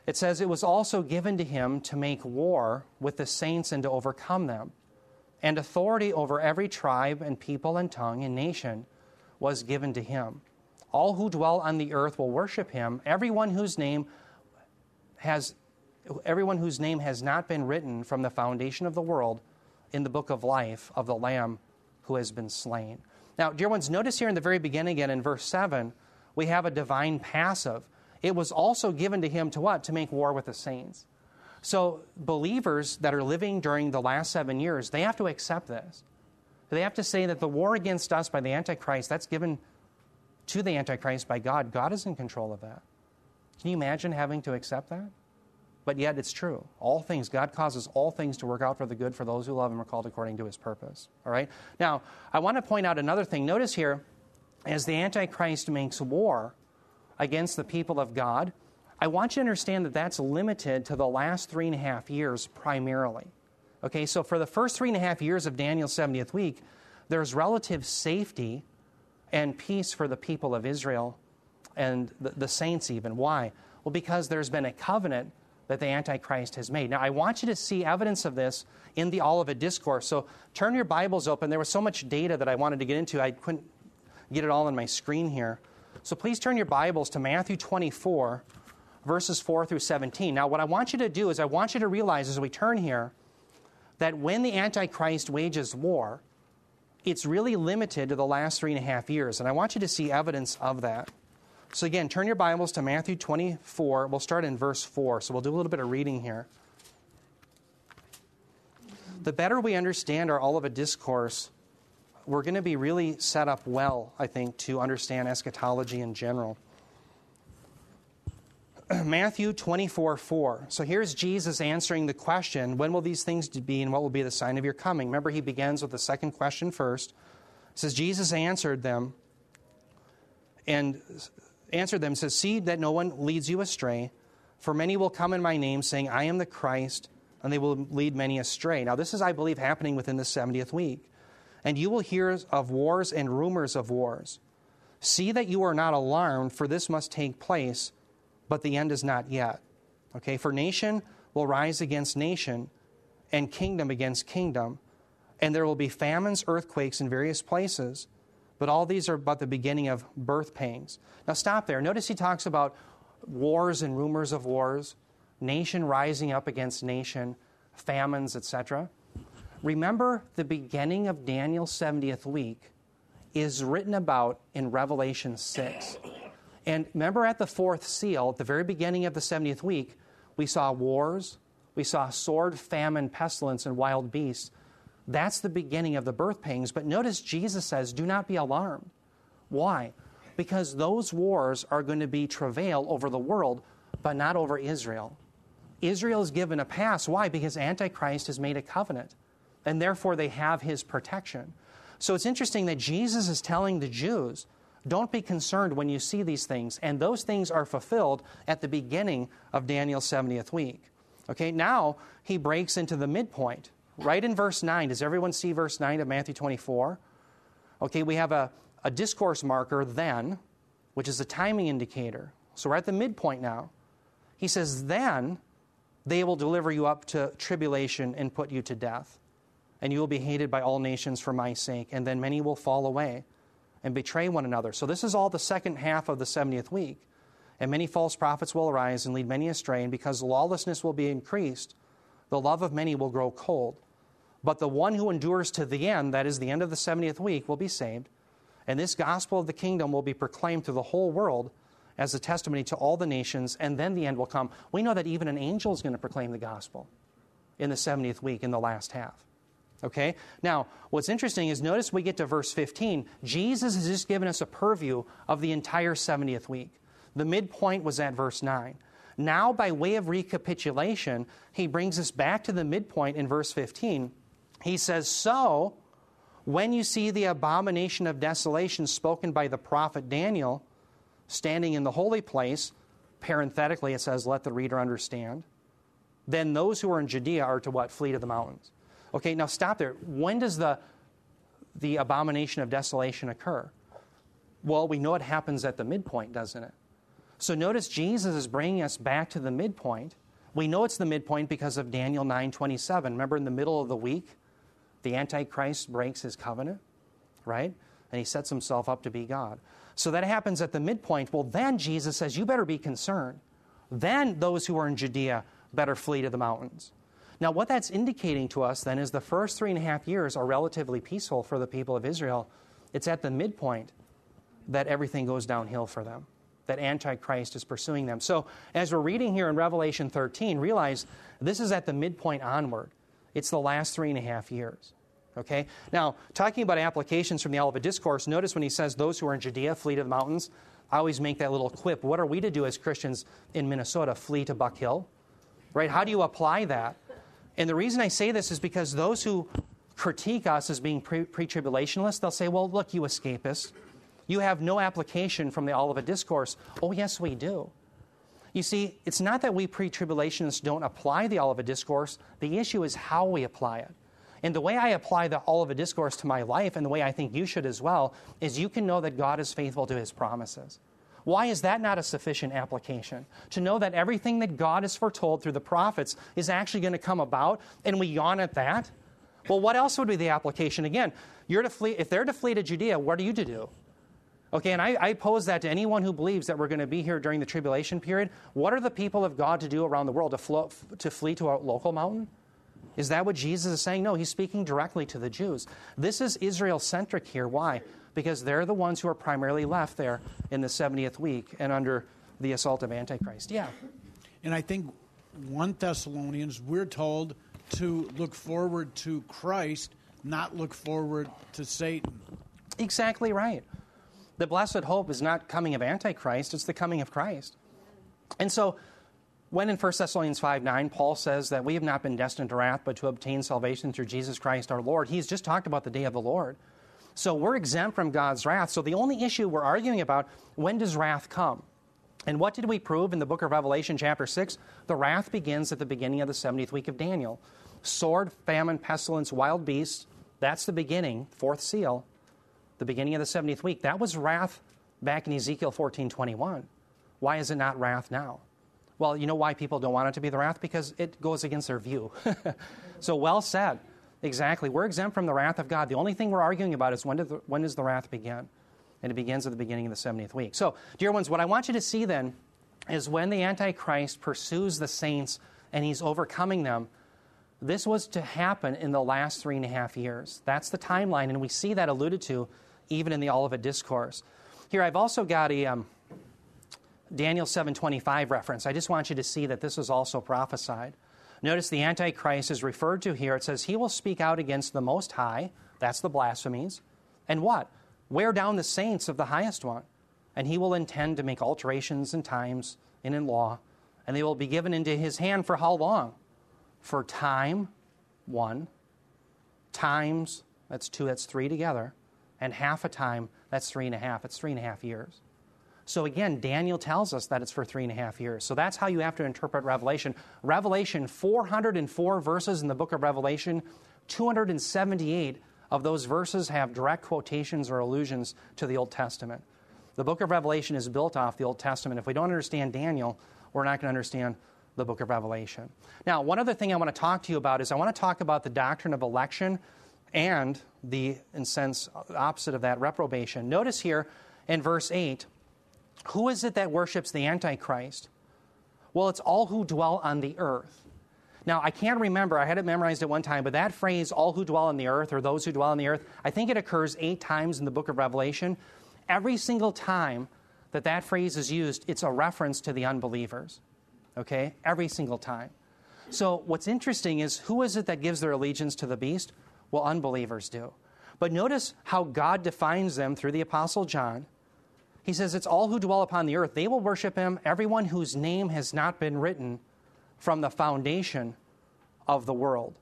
It says, It was also given to him to make war with the saints and to overcome them. And authority over every tribe and people and tongue and nation was given to him. All who dwell on the earth will worship him, everyone whose name has everyone whose name has not been written from the foundation of the world in the book of life of the Lamb who has been slain. Now, dear ones, notice here in the very beginning again in verse 7, we have a divine passive. It was also given to him to what? To make war with the saints. So, believers that are living during the last seven years, they have to accept this. They have to say that the war against us by the Antichrist, that's given to the Antichrist by God. God is in control of that. Can you imagine having to accept that? But yet it's true. All things, God causes all things to work out for the good for those who love Him are called according to His purpose. All right? Now, I want to point out another thing. Notice here, as the Antichrist makes war against the people of God, I want you to understand that that's limited to the last three and a half years primarily. Okay, so for the first three and a half years of Daniel's 70th week, there's relative safety and peace for the people of Israel and the, the saints, even. Why? Well, because there's been a covenant that the Antichrist has made. Now, I want you to see evidence of this in the Olivet Discourse. So turn your Bibles open. There was so much data that I wanted to get into, I couldn't get it all on my screen here. So please turn your Bibles to Matthew 24 verses 4 through 17. Now, what I want you to do is, I want you to realize as we turn here that when the Antichrist wages war, it's really limited to the last three and a half years. And I want you to see evidence of that. So, again, turn your Bibles to Matthew 24. We'll start in verse 4. So, we'll do a little bit of reading here. The better we understand our Olivet Discourse, we're going to be really set up well, I think, to understand eschatology in general. Matthew 24, 4. So here's Jesus answering the question when will these things be and what will be the sign of your coming? Remember, he begins with the second question first. It says, Jesus answered them and answered them, says, See that no one leads you astray, for many will come in my name, saying, I am the Christ, and they will lead many astray. Now, this is, I believe, happening within the 70th week. And you will hear of wars and rumors of wars. See that you are not alarmed, for this must take place but the end is not yet. Okay, for nation will rise against nation, and kingdom against kingdom, and there will be famines, earthquakes in various places, but all these are but the beginning of birth pains. Now, stop there. Notice he talks about wars and rumors of wars, nation rising up against nation, famines, etc. Remember, the beginning of Daniel's 70th week is written about in Revelation 6. And remember at the fourth seal, at the very beginning of the 70th week, we saw wars, we saw sword, famine, pestilence, and wild beasts. That's the beginning of the birth pangs. But notice Jesus says, do not be alarmed. Why? Because those wars are going to be travail over the world, but not over Israel. Israel is given a pass. Why? Because Antichrist has made a covenant, and therefore they have his protection. So it's interesting that Jesus is telling the Jews, don't be concerned when you see these things. And those things are fulfilled at the beginning of Daniel's 70th week. Okay, now he breaks into the midpoint. Right in verse 9. Does everyone see verse 9 of Matthew 24? Okay, we have a, a discourse marker then, which is a timing indicator. So we're at the midpoint now. He says, Then they will deliver you up to tribulation and put you to death. And you will be hated by all nations for my sake, and then many will fall away and betray one another. So, this is all the second half of the 70th week. And many false prophets will arise and lead many astray, and because lawlessness will be increased, the love of many will grow cold. But the one who endures to the end, that is the end of the 70th week, will be saved. And this gospel of the kingdom will be proclaimed through the whole world as a testimony to all the nations, and then the end will come. We know that even an angel is going to proclaim the gospel in the 70th week, in the last half. Okay? Now, what's interesting is notice we get to verse 15. Jesus has just given us a purview of the entire 70th week. The midpoint was at verse 9. Now, by way of recapitulation, he brings us back to the midpoint in verse 15 he says, So, when you see the abomination of desolation spoken by the prophet Daniel standing in the holy place, parenthetically it says, Let the reader understand, then those who are in Judea are to what? Flee to the mountains. Okay, now stop there. When does the, the abomination of desolation occur? Well, we know it happens at the midpoint, doesn't it? So notice Jesus is bringing us back to the midpoint. We know it's the midpoint because of Daniel 9:27. Remember in the middle of the week, the antichrist breaks his covenant, right? And he sets himself up to be God. So that happens at the midpoint. Well, then Jesus says, "You better be concerned. Then those who are in Judea better flee to the mountains." Now, what that's indicating to us then is the first three and a half years are relatively peaceful for the people of Israel. It's at the midpoint that everything goes downhill for them, that Antichrist is pursuing them. So, as we're reading here in Revelation 13, realize this is at the midpoint onward. It's the last three and a half years. Okay? Now, talking about applications from the Olivet Discourse, notice when he says, Those who are in Judea flee to the mountains, I always make that little quip. What are we to do as Christians in Minnesota? Flee to Buck Hill? Right? How do you apply that? And the reason I say this is because those who critique us as being pre tribulationists, they'll say, well, look, you escapists, you have no application from the Olivet Discourse. Oh, yes, we do. You see, it's not that we pre tribulationists don't apply the Olivet Discourse, the issue is how we apply it. And the way I apply the Olivet Discourse to my life, and the way I think you should as well, is you can know that God is faithful to his promises. Why is that not a sufficient application? To know that everything that God has foretold through the prophets is actually going to come about, and we yawn at that? Well, what else would be the application? Again, you're to flee, if they're to flee to Judea, what are you to do? Okay, and I, I pose that to anyone who believes that we're going to be here during the tribulation period. What are the people of God to do around the world? To, flo- to flee to a local mountain? Is that what Jesus is saying? No, he's speaking directly to the Jews. This is Israel centric here. Why? Because they're the ones who are primarily left there in the 70th week and under the assault of Antichrist. Yeah. And I think 1 Thessalonians, we're told to look forward to Christ, not look forward to Satan. Exactly right. The blessed hope is not coming of Antichrist, it's the coming of Christ. And so, when in 1 Thessalonians 5 9, Paul says that we have not been destined to wrath, but to obtain salvation through Jesus Christ our Lord, he's just talked about the day of the Lord. So we're exempt from God's wrath. So the only issue we're arguing about, when does wrath come? And what did we prove in the book of Revelation, chapter 6? The wrath begins at the beginning of the 70th week of Daniel. Sword, famine, pestilence, wild beasts, that's the beginning, fourth seal, the beginning of the 70th week. That was wrath back in Ezekiel 14:21. Why is it not wrath now? Well, you know why people don't want it to be the wrath? Because it goes against their view. so well said. Exactly. We're exempt from the wrath of God. The only thing we're arguing about is when, the, when does the wrath begin? And it begins at the beginning of the 70th week. So, dear ones, what I want you to see then is when the Antichrist pursues the saints and he's overcoming them, this was to happen in the last three and a half years. That's the timeline, and we see that alluded to even in the Olivet Discourse. Here, I've also got a. Um, Daniel 7:25 reference. I just want you to see that this is also prophesied. Notice the antichrist is referred to here. It says he will speak out against the most high, that's the blasphemies. And what? Wear down the saints of the highest one. And he will intend to make alterations in times and in law, and they will be given into his hand for how long? For time, one. Times, that's two, that's three together. And half a time, that's three and a half. It's three and a half years. So again, Daniel tells us that it's for three and a half years. So that's how you have to interpret Revelation. Revelation, 404 verses in the book of Revelation, 278 of those verses have direct quotations or allusions to the Old Testament. The book of Revelation is built off the Old Testament. If we don't understand Daniel, we're not going to understand the book of Revelation. Now, one other thing I want to talk to you about is I want to talk about the doctrine of election and the, in sense, opposite of that, reprobation. Notice here in verse 8 who is it that worships the Antichrist? Well, it's all who dwell on the earth. Now, I can't remember, I had it memorized at one time, but that phrase, all who dwell on the earth, or those who dwell on the earth, I think it occurs eight times in the book of Revelation. Every single time that that phrase is used, it's a reference to the unbelievers. Okay? Every single time. So, what's interesting is who is it that gives their allegiance to the beast? Well, unbelievers do. But notice how God defines them through the Apostle John. He says, It's all who dwell upon the earth. They will worship him, everyone whose name has not been written from the foundation of the world.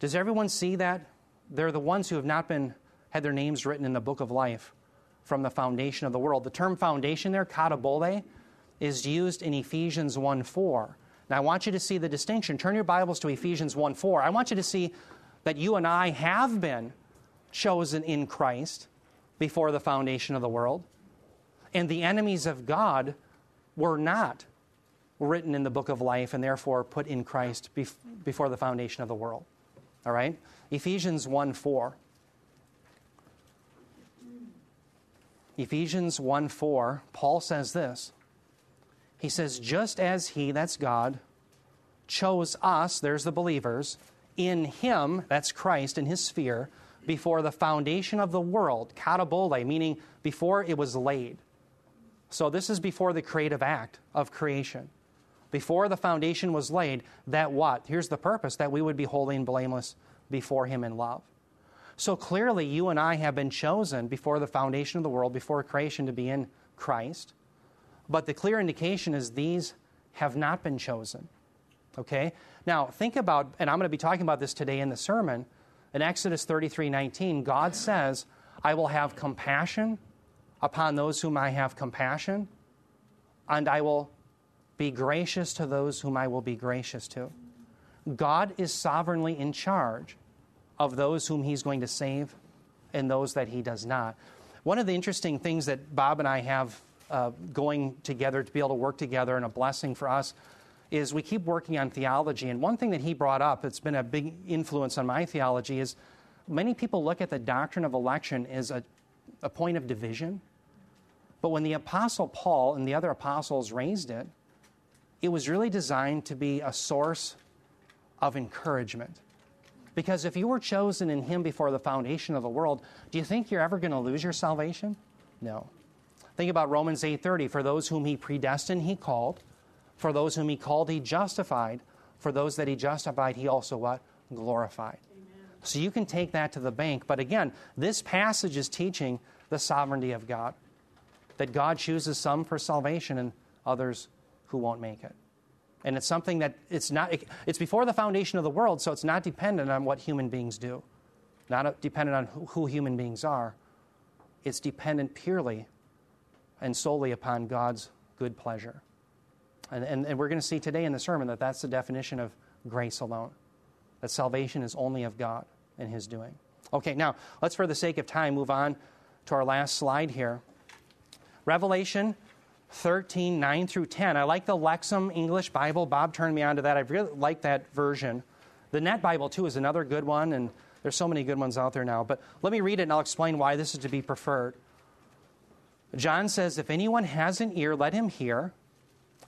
Does everyone see that they're the ones who have not been had their names written in the book of life from the foundation of the world. The term foundation there, katabole, is used in Ephesians 1 4. Now I want you to see the distinction. Turn your Bibles to Ephesians 1 4. I want you to see that you and I have been chosen in Christ before the foundation of the world. And the enemies of God were not written in the book of life and therefore put in Christ bef- before the foundation of the world. All right? Ephesians 1 4. Ephesians 1 4, Paul says this. He says, Just as He, that's God, chose us, there's the believers, in Him, that's Christ, in His sphere, before the foundation of the world, katabole, meaning before it was laid. So this is before the creative act of creation. Before the foundation was laid, that what? Here's the purpose that we would be holy and blameless before Him in love. So clearly, you and I have been chosen before the foundation of the world, before creation, to be in Christ. But the clear indication is these have not been chosen. Okay? Now, think about, and I'm going to be talking about this today in the sermon. In Exodus 33 19, God says, I will have compassion upon those whom I have compassion, and I will be gracious to those whom I will be gracious to. God is sovereignly in charge of those whom He's going to save and those that He does not. One of the interesting things that Bob and I have uh, going together to be able to work together and a blessing for us is we keep working on theology. And one thing that he brought up that's been a big influence on my theology is many people look at the doctrine of election as a, a point of division. But when the Apostle Paul and the other apostles raised it, it was really designed to be a source of encouragement. Because if you were chosen in Him before the foundation of the world, do you think you're ever going to lose your salvation? No. Think about Romans 8:30, for those whom he predestined he called, for those whom he called he justified, for those that he justified he also what? glorified. Amen. So you can take that to the bank, but again, this passage is teaching the sovereignty of God. That God chooses some for salvation and others who won't make it. And it's something that it's not it's before the foundation of the world, so it's not dependent on what human beings do. Not dependent on who, who human beings are. It's dependent purely and solely upon God's good pleasure. And, and, and we're going to see today in the sermon that that's the definition of grace alone, that salvation is only of God and His doing. Okay, now let's, for the sake of time, move on to our last slide here. Revelation 13, 9 through 10. I like the Lexham English Bible. Bob turned me on to that. I really like that version. The Net Bible, too, is another good one, and there's so many good ones out there now. But let me read it and I'll explain why this is to be preferred. John says, If anyone has an ear, let him hear.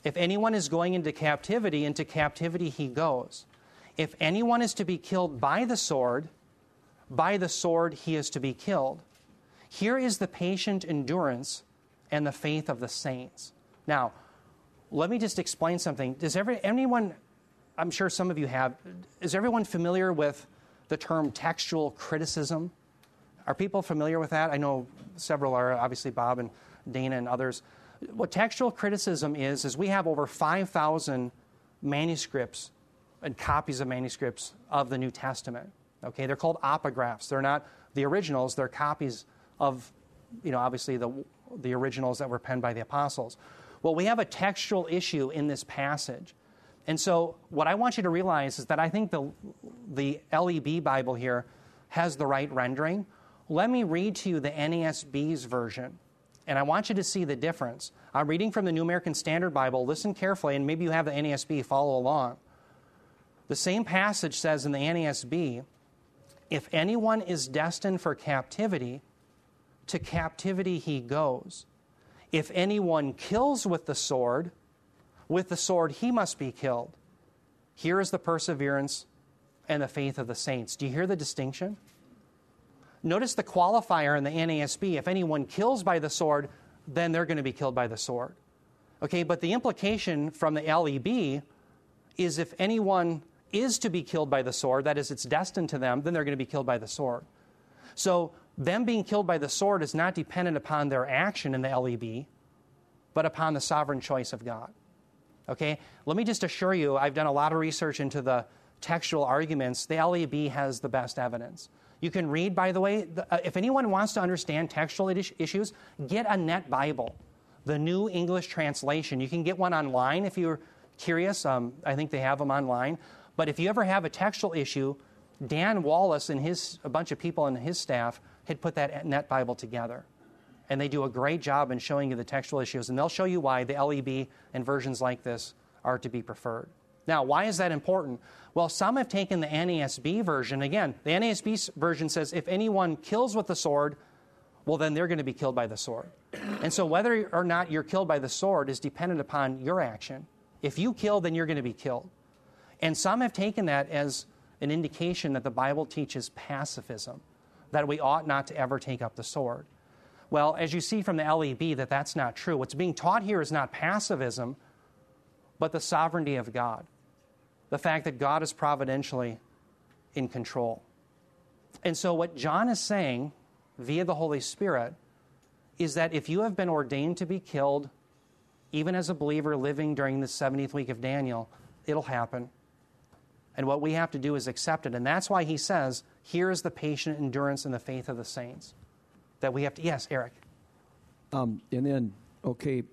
If anyone is going into captivity, into captivity he goes. If anyone is to be killed by the sword, by the sword he is to be killed. Here is the patient endurance and the faith of the saints. Now, let me just explain something. Does every, anyone, I'm sure some of you have, is everyone familiar with the term textual criticism? Are people familiar with that? I know several are, obviously, Bob and Dana and others. What textual criticism is, is we have over 5,000 manuscripts and copies of manuscripts of the New Testament. Okay, they're called apographs. They're not the originals, they're copies of, you know, obviously the, the originals that were penned by the apostles. Well, we have a textual issue in this passage. And so, what I want you to realize is that I think the, the LEB Bible here has the right rendering. Let me read to you the NASB's version, and I want you to see the difference. I'm reading from the New American Standard Bible. Listen carefully, and maybe you have the NASB, follow along. The same passage says in the NASB if anyone is destined for captivity, to captivity he goes. If anyone kills with the sword, with the sword he must be killed. Here is the perseverance and the faith of the saints. Do you hear the distinction? Notice the qualifier in the NASB if anyone kills by the sword, then they're going to be killed by the sword. Okay, but the implication from the LEB is if anyone is to be killed by the sword, that is, it's destined to them, then they're going to be killed by the sword. So, them being killed by the sword is not dependent upon their action in the LEB, but upon the sovereign choice of God. Okay? Let me just assure you, I've done a lot of research into the textual arguments. The LEB has the best evidence. You can read, by the way, the, uh, if anyone wants to understand textual is- issues, get a net Bible, the New English Translation. You can get one online if you're curious. Um, I think they have them online. But if you ever have a textual issue, Dan Wallace and his a bunch of people and his staff had put that net Bible together. And they do a great job in showing you the textual issues. And they'll show you why the LEB and versions like this are to be preferred. Now, why is that important? Well, some have taken the NASB version. Again, the NASB version says if anyone kills with the sword, well, then they're going to be killed by the sword. And so, whether or not you're killed by the sword is dependent upon your action. If you kill, then you're going to be killed. And some have taken that as an indication that the Bible teaches pacifism, that we ought not to ever take up the sword. Well, as you see from the LEB, that that's not true. What's being taught here is not pacifism, but the sovereignty of God. The fact that God is providentially in control. And so, what John is saying via the Holy Spirit is that if you have been ordained to be killed, even as a believer living during the 70th week of Daniel, it'll happen. And what we have to do is accept it. And that's why he says, here is the patient endurance and the faith of the saints. That we have to, yes, Eric. Um, and then, okay,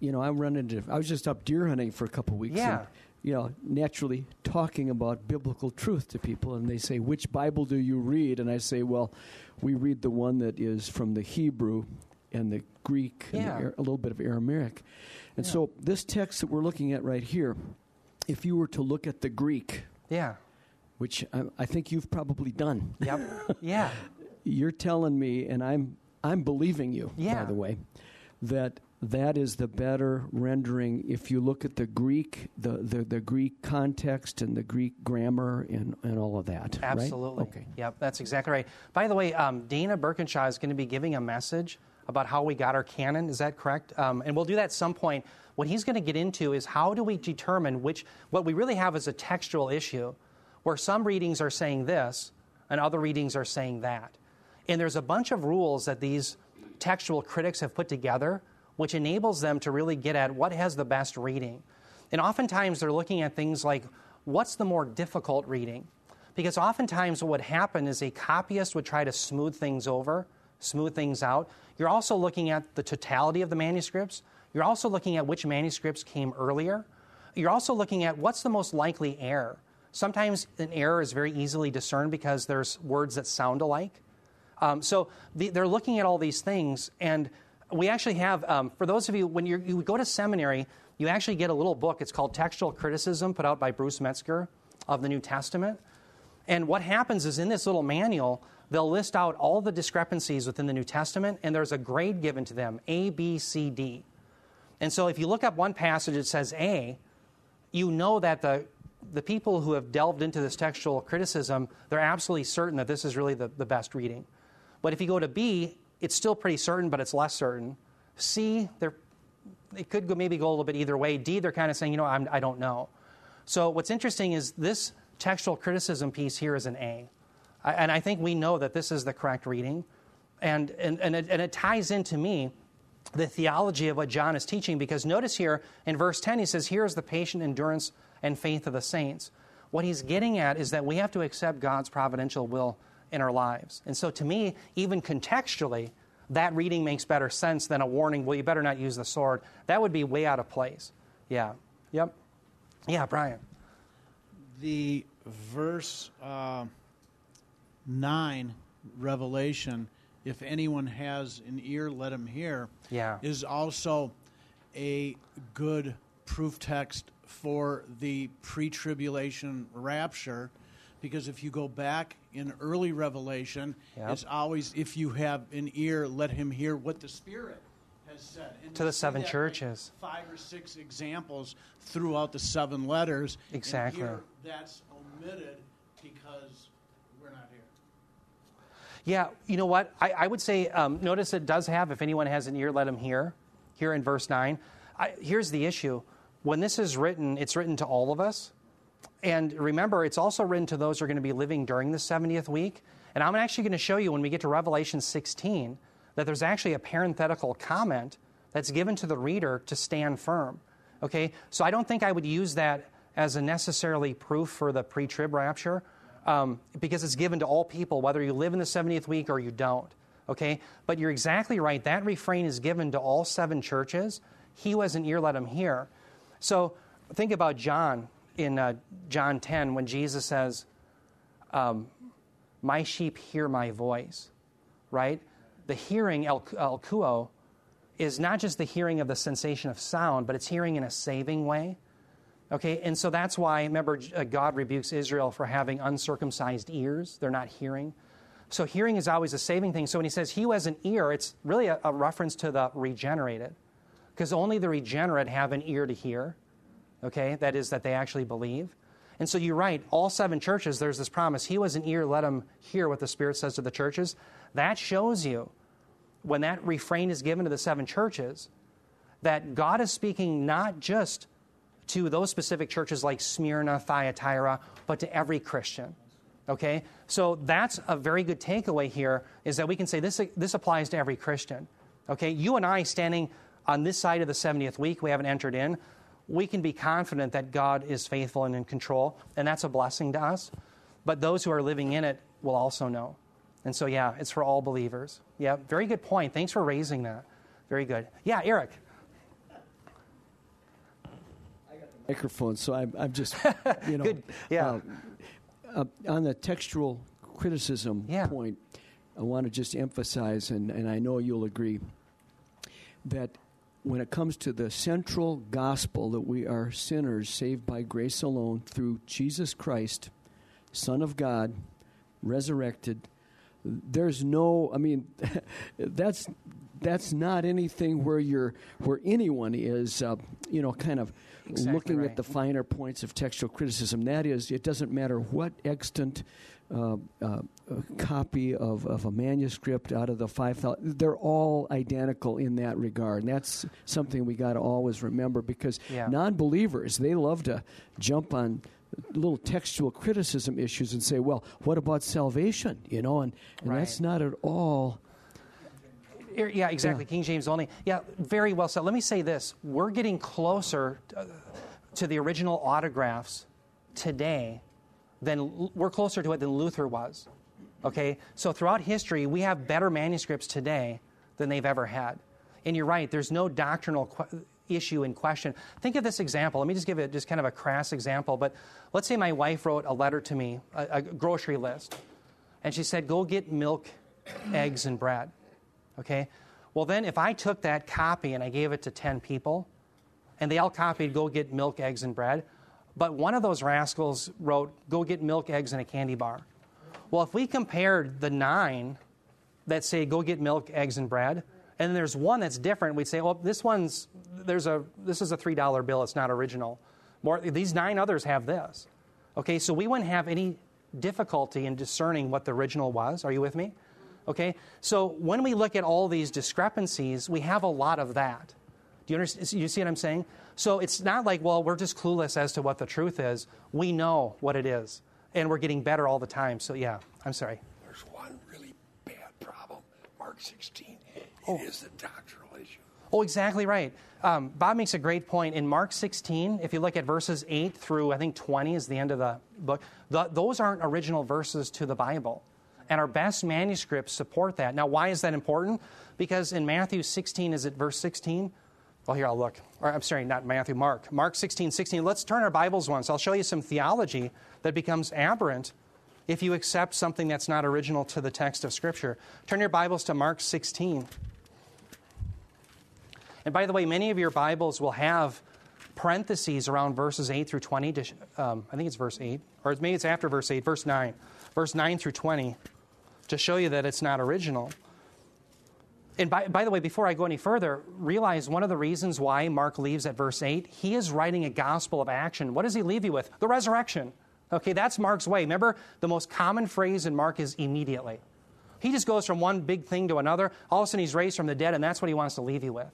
you know, I'm running into, I was just up deer hunting for a couple weeks. Yeah. And, you know, naturally talking about biblical truth to people, and they say, which Bible do you read? And I say, well, we read the one that is from the Hebrew and the Greek and the, a little bit of Aramaic. And so, this text that we're looking at right here, if you were to look at the Greek, Yeah. which I, I think you've probably done, Yep. yeah. you're telling me, and I'm I'm believing you, Yeah. by the way, that that is the better rendering if you look at the Greek, the, the, the Greek context and the Greek grammar and, and all of that. right? Absolutely. Okay. Yep, that's exactly right. By the way, um, Dana Birkinshaw is going to be giving a message about how we got our canon. Is that correct? Um, and we'll do that at some point. What he's going to get into is how do we determine which, what we really have is a textual issue where some readings are saying this and other readings are saying that. And there's a bunch of rules that these textual critics have put together which enables them to really get at what has the best reading. And oftentimes they're looking at things like what's the more difficult reading? Because oftentimes what would happen is a copyist would try to smooth things over, smooth things out. You're also looking at the totality of the manuscripts. You're also looking at which manuscripts came earlier. You're also looking at what's the most likely error. Sometimes an error is very easily discerned because there's words that sound alike. Um, so the, they're looking at all these things, and we actually have, um, for those of you, when you go to seminary, you actually get a little book. It's called Textual Criticism, put out by Bruce Metzger of the New Testament. And what happens is in this little manual, they'll list out all the discrepancies within the New Testament, and there's a grade given to them A, B, C, D. And so if you look up one passage that says A, you know that the, the people who have delved into this textual criticism, they're absolutely certain that this is really the, the best reading. But if you go to B, it's still pretty certain, but it's less certain. C, they're, it could go, maybe go a little bit either way. D, they're kind of saying, you know, I'm, I don't know. So what's interesting is this textual criticism piece here is an A. I- And I think we know that this is the correct reading. And, and, and, it, and it ties into me the theology of what John is teaching because notice here in verse 10, he says, Here is the patient endurance and faith of the saints. What he's getting at is that we have to accept God's providential will in our lives. And so to me, even contextually, that reading makes better sense than a warning, well, you better not use the sword. That would be way out of place. Yeah. Yep. Yeah, Brian. the verse uh, 9 revelation if anyone has an ear let him hear Yeah. is also a good proof text for the pre-tribulation rapture because if you go back in early revelation Yep. it's always if you have an ear let him hear what the spirit has said And To the seven churches. five or six examples throughout the seven letters Exactly. here that's omitted because we're not here Yeah, you know what? I, I would say, um, notice it does have, if anyone has an ear, let him hear, here in verse 9. I, here's the issue. When this is written, it's written to all of us. And remember, it's also written to those who are going to be living during the 70th week. And I'm actually going to show you when we get to Revelation 16 that there's actually a parenthetical comment that's given to the reader to stand firm. Okay? So I don't think I would use that as a necessarily proof for the pre trib rapture. um, because it's given to all people, whether you live in the 70th week or you don't. Okay? But you're exactly right. That refrain is given to all seven churches. He who has an ear, let him hear. So think about John in uh, John 10 when Jesus says, um, My sheep hear my voice, right? The hearing, el, el kuo, is not just the hearing of the sensation of sound, but it's hearing in a saving way. Okay, and so that's why, remember, uh, God rebukes Israel for having uncircumcised ears. They're not hearing. So hearing is always a saving thing. So when he says he who has an ear, it's really a, a reference to the regenerated. Because only the regenerate have an ear to hear. Okay, that is, that they actually believe. And so you're right, all seven churches, there's this promise. He was an ear, let him hear what the Spirit says to the churches. That shows you, when that refrain is given to the seven churches, that God is speaking not just to those specific churches like Smyrna, Thyatira, but to every Christian. Okay? So that's a very good takeaway here is that we can say this, this applies to every Christian. Okay? You and I standing on this side of the 70th week, we haven't entered in, we can be confident that God is faithful and in control, and that's a blessing to us. But those who are living in it will also know. And so, yeah, it's for all believers. Yeah, very good point. Thanks for raising that. Very good. Yeah, Eric. microphone, so I'm, I'm just, you know, Good. Yeah. uh, uh, on the textual criticism Yeah. point, I want to just emphasize, and, and I know you'll agree, that when it comes to the central gospel that we are sinners saved by grace alone through Jesus Christ, Son of God, resurrected, there's no, I mean, that's that's not anything where you're where anyone is, uh, you know, kind of Exactly looking right. at the finer points of textual criticism. That is, it doesn't matter what extant uh, uh, copy of, of a manuscript out of the 5,000, they're all identical in that regard. And that's something we got to always remember because Yeah. non believers, they love to jump on little textual criticism issues and say, well, what about salvation? You know, and, and that's not at all. Yeah, exactly. King James only. Yeah, very well said. Let me say this: we're getting closer uh, to the original autographs today than we're closer to it than Luther was. Okay, so throughout history, we have better manuscripts today than they've ever had. And you're right. There's no doctrinal issue in question. Think of this example. Let me just give it just kind of a crass example. But let's say my wife wrote a letter to me, a, a grocery list, and she said, "Go get milk, eggs, and bread." Okay? Well, then if I took that copy and I gave it to 10 people, and they all copied, go get milk, eggs, and bread, but one of those rascals wrote, go get milk, eggs, and a candy bar. Well, if we compared the nine that say, go get milk, eggs, and bread, and there's one that's different, we'd say, well, this one's, there's a, this is a $3 bill, it's not original. More, these nine others have this. Okay, so we wouldn't have any difficulty in discerning what the original was. Are you with me? Okay, so when we look at all these discrepancies, we have a lot of that. Do you understand? You see what I'm saying? So it's not like, well, we're just clueless as to what the truth is. We know what it is, and we're getting better all the time. So yeah, I'm sorry. There's one really bad problem. Mark 16. oh, is the doctrinal issue. Oh, exactly right. Um, Bob makes a great point. In Mark 16, if you look at verses 8 through, I think, 20 is the end of the book, th those aren't original verses to the Bible. And our best manuscripts support that. Now, why is that important? Because in Matthew 16, is it verse 16? Well, here I'll look. Or, I'm sorry, not Matthew, Mark. Mark 16, 16. Let's turn our Bibles once. I'll show you some theology that becomes aberrant if you accept something that's not original to the text of Scripture. Turn your Bibles to Mark 16. And by the way, many of your Bibles will have parentheses around verses 8 through 20. To, um, I think it's verse 8, or maybe it's after verse 8, verse 9. Verse 9 through 20 to show you that it's not original. And by, by the way, before I go any further, realize one of the reasons why Mark leaves at verse 8, he is writing a gospel of action. What does he leave you with? The resurrection. Okay, that's Mark's way. Remember, the most common phrase in Mark is immediately. He just goes from one big thing to another. All of a sudden, he's raised from the dead, and that's what he wants to leave you with.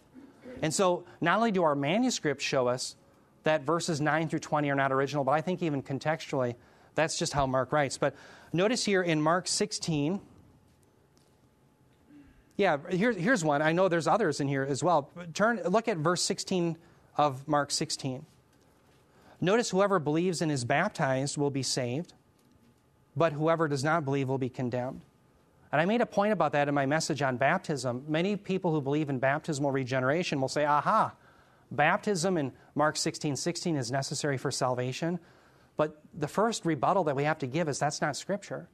And so, not only do our manuscripts show us that verses 9 through 20 are not original, but I think even contextually, that's just how Mark writes. But notice here in Mark 16, yeah, here, here's one. I know there's others in here as well. Turn, look at verse 16 of Mark 16. Notice whoever believes and is baptized will be saved. but whoever does not believe will be condemned. And I made a point about that in my message on baptism. Many people who believe in baptismal regeneration will say, aha, baptism in Mark 16 16 is necessary for salvation. But the first rebuttal that we have to give is that's not Scripture.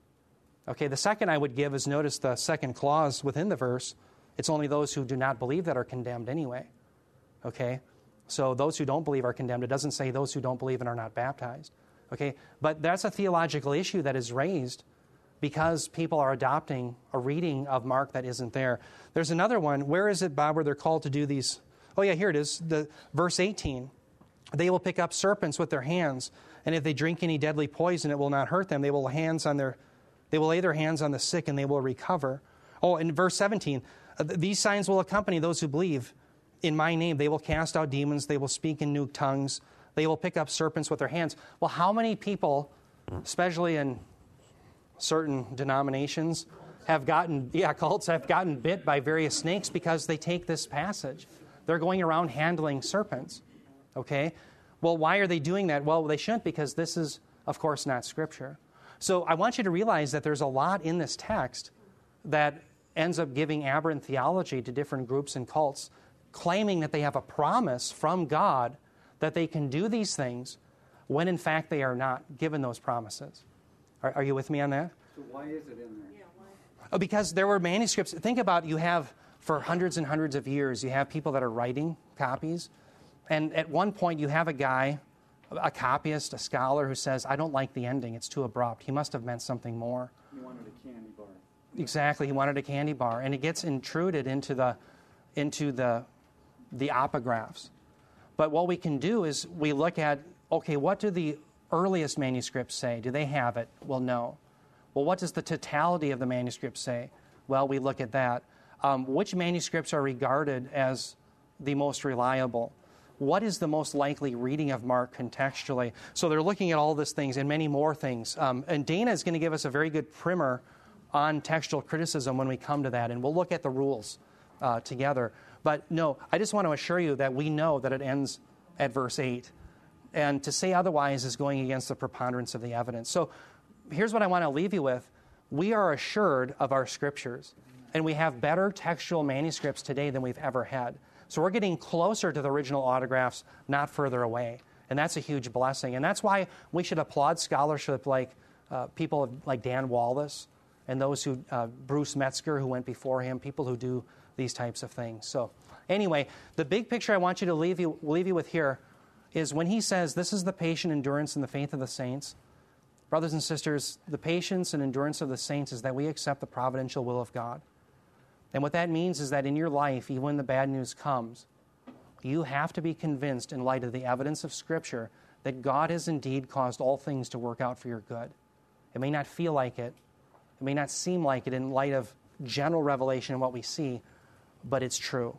Okay, the second I would give is notice the second clause within the verse. It's only those who do not believe that are condemned anyway. Okay? So those who don't believe are condemned. It doesn't say those who don't believe and are not baptized. Okay? But that's a theological issue that is raised because people are adopting a reading of Mark that isn't there. There's another one. Where is it, Bob, where they're called to do these? Oh, yeah, here it is. The, verse 18. They will pick up serpents with their hands, and if they drink any deadly poison, it will not hurt them. They will hands on their they will lay their hands on the sick and they will recover. Oh, in verse 17, uh, these signs will accompany those who believe in my name. They will cast out demons, they will speak in new tongues, they will pick up serpents with their hands. Well, how many people, especially in certain denominations, have gotten, yeah, cults have gotten bit by various snakes because they take this passage? They're going around handling serpents. Okay? Well, why are they doing that? Well, they shouldn't because this is, of course, not Scripture. So I want you to realize that there's a lot in this text that ends up giving aberrant theology to different groups and cults, claiming that they have a promise from God that they can do these things when in fact they are not given those promises. Are, are you with me on that? So why is it in there? Oh, because there were manuscripts. Think about you have for hundreds and hundreds of years, you have people that are writing copies. And at one point, you have a guy, a copyist, a scholar, who says, I don't like the ending. It's too abrupt. He must have meant something more. He wanted a candy bar. Exactly. He wanted a candy bar. And it gets intruded into the, into the, the apographs. But what we can do is we look at okay, what do the earliest manuscripts say? Do they have it? Well, no. Well, what does the totality of the manuscript say? Well, we look at that. Um, which manuscripts are regarded as the most reliable? What is the most likely reading of Mark contextually? So they're looking at all these things and many more things. Um, and Dana is going to give us a very good primer on textual criticism when we come to that, and we'll look at the rules uh, together. But no, I just want to assure you that we know that it ends at verse 8. And to say otherwise is going against the preponderance of the evidence. So here's what I want to leave you with we are assured of our scriptures, and we have better textual manuscripts today than we've ever had. So we're getting closer to the original autographs, not further away. And that's a huge blessing. And that's why we should applaud scholarship like uh, people like Dan Wallace and those who, uh, Bruce Metzger, who went before him, people who do these types of things. So, anyway, the big picture I want you to leave you, leave you with here is when he says, This is the patient endurance and the faith of the saints. Brothers and sisters, the patience and endurance of the saints is that we accept the providential will of God. And what that means is that in your life, even when the bad news comes, you have to be convinced, in light of the evidence of Scripture, that God has indeed caused all things to work out for your good. It may not feel like it, it may not seem like it in light of general revelation and what we see, but it's true.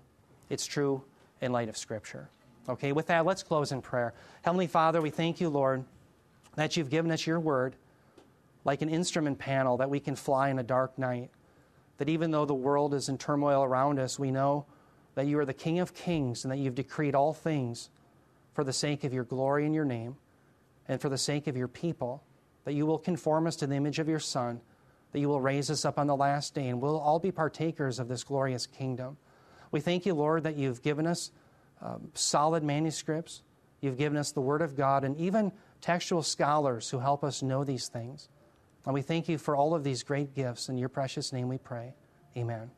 It's true in light of Scripture. Okay, with that, let's close in prayer. Heavenly Father, we thank you, Lord, that you've given us your word like an instrument panel that we can fly in a dark night. That even though the world is in turmoil around us, we know that you are the King of kings and that you've decreed all things for the sake of your glory and your name and for the sake of your people. That you will conform us to the image of your Son, that you will raise us up on the last day, and we'll all be partakers of this glorious kingdom. We thank you, Lord, that you've given us um, solid manuscripts, you've given us the Word of God, and even textual scholars who help us know these things. And we thank you for all of these great gifts. In your precious name we pray. Amen.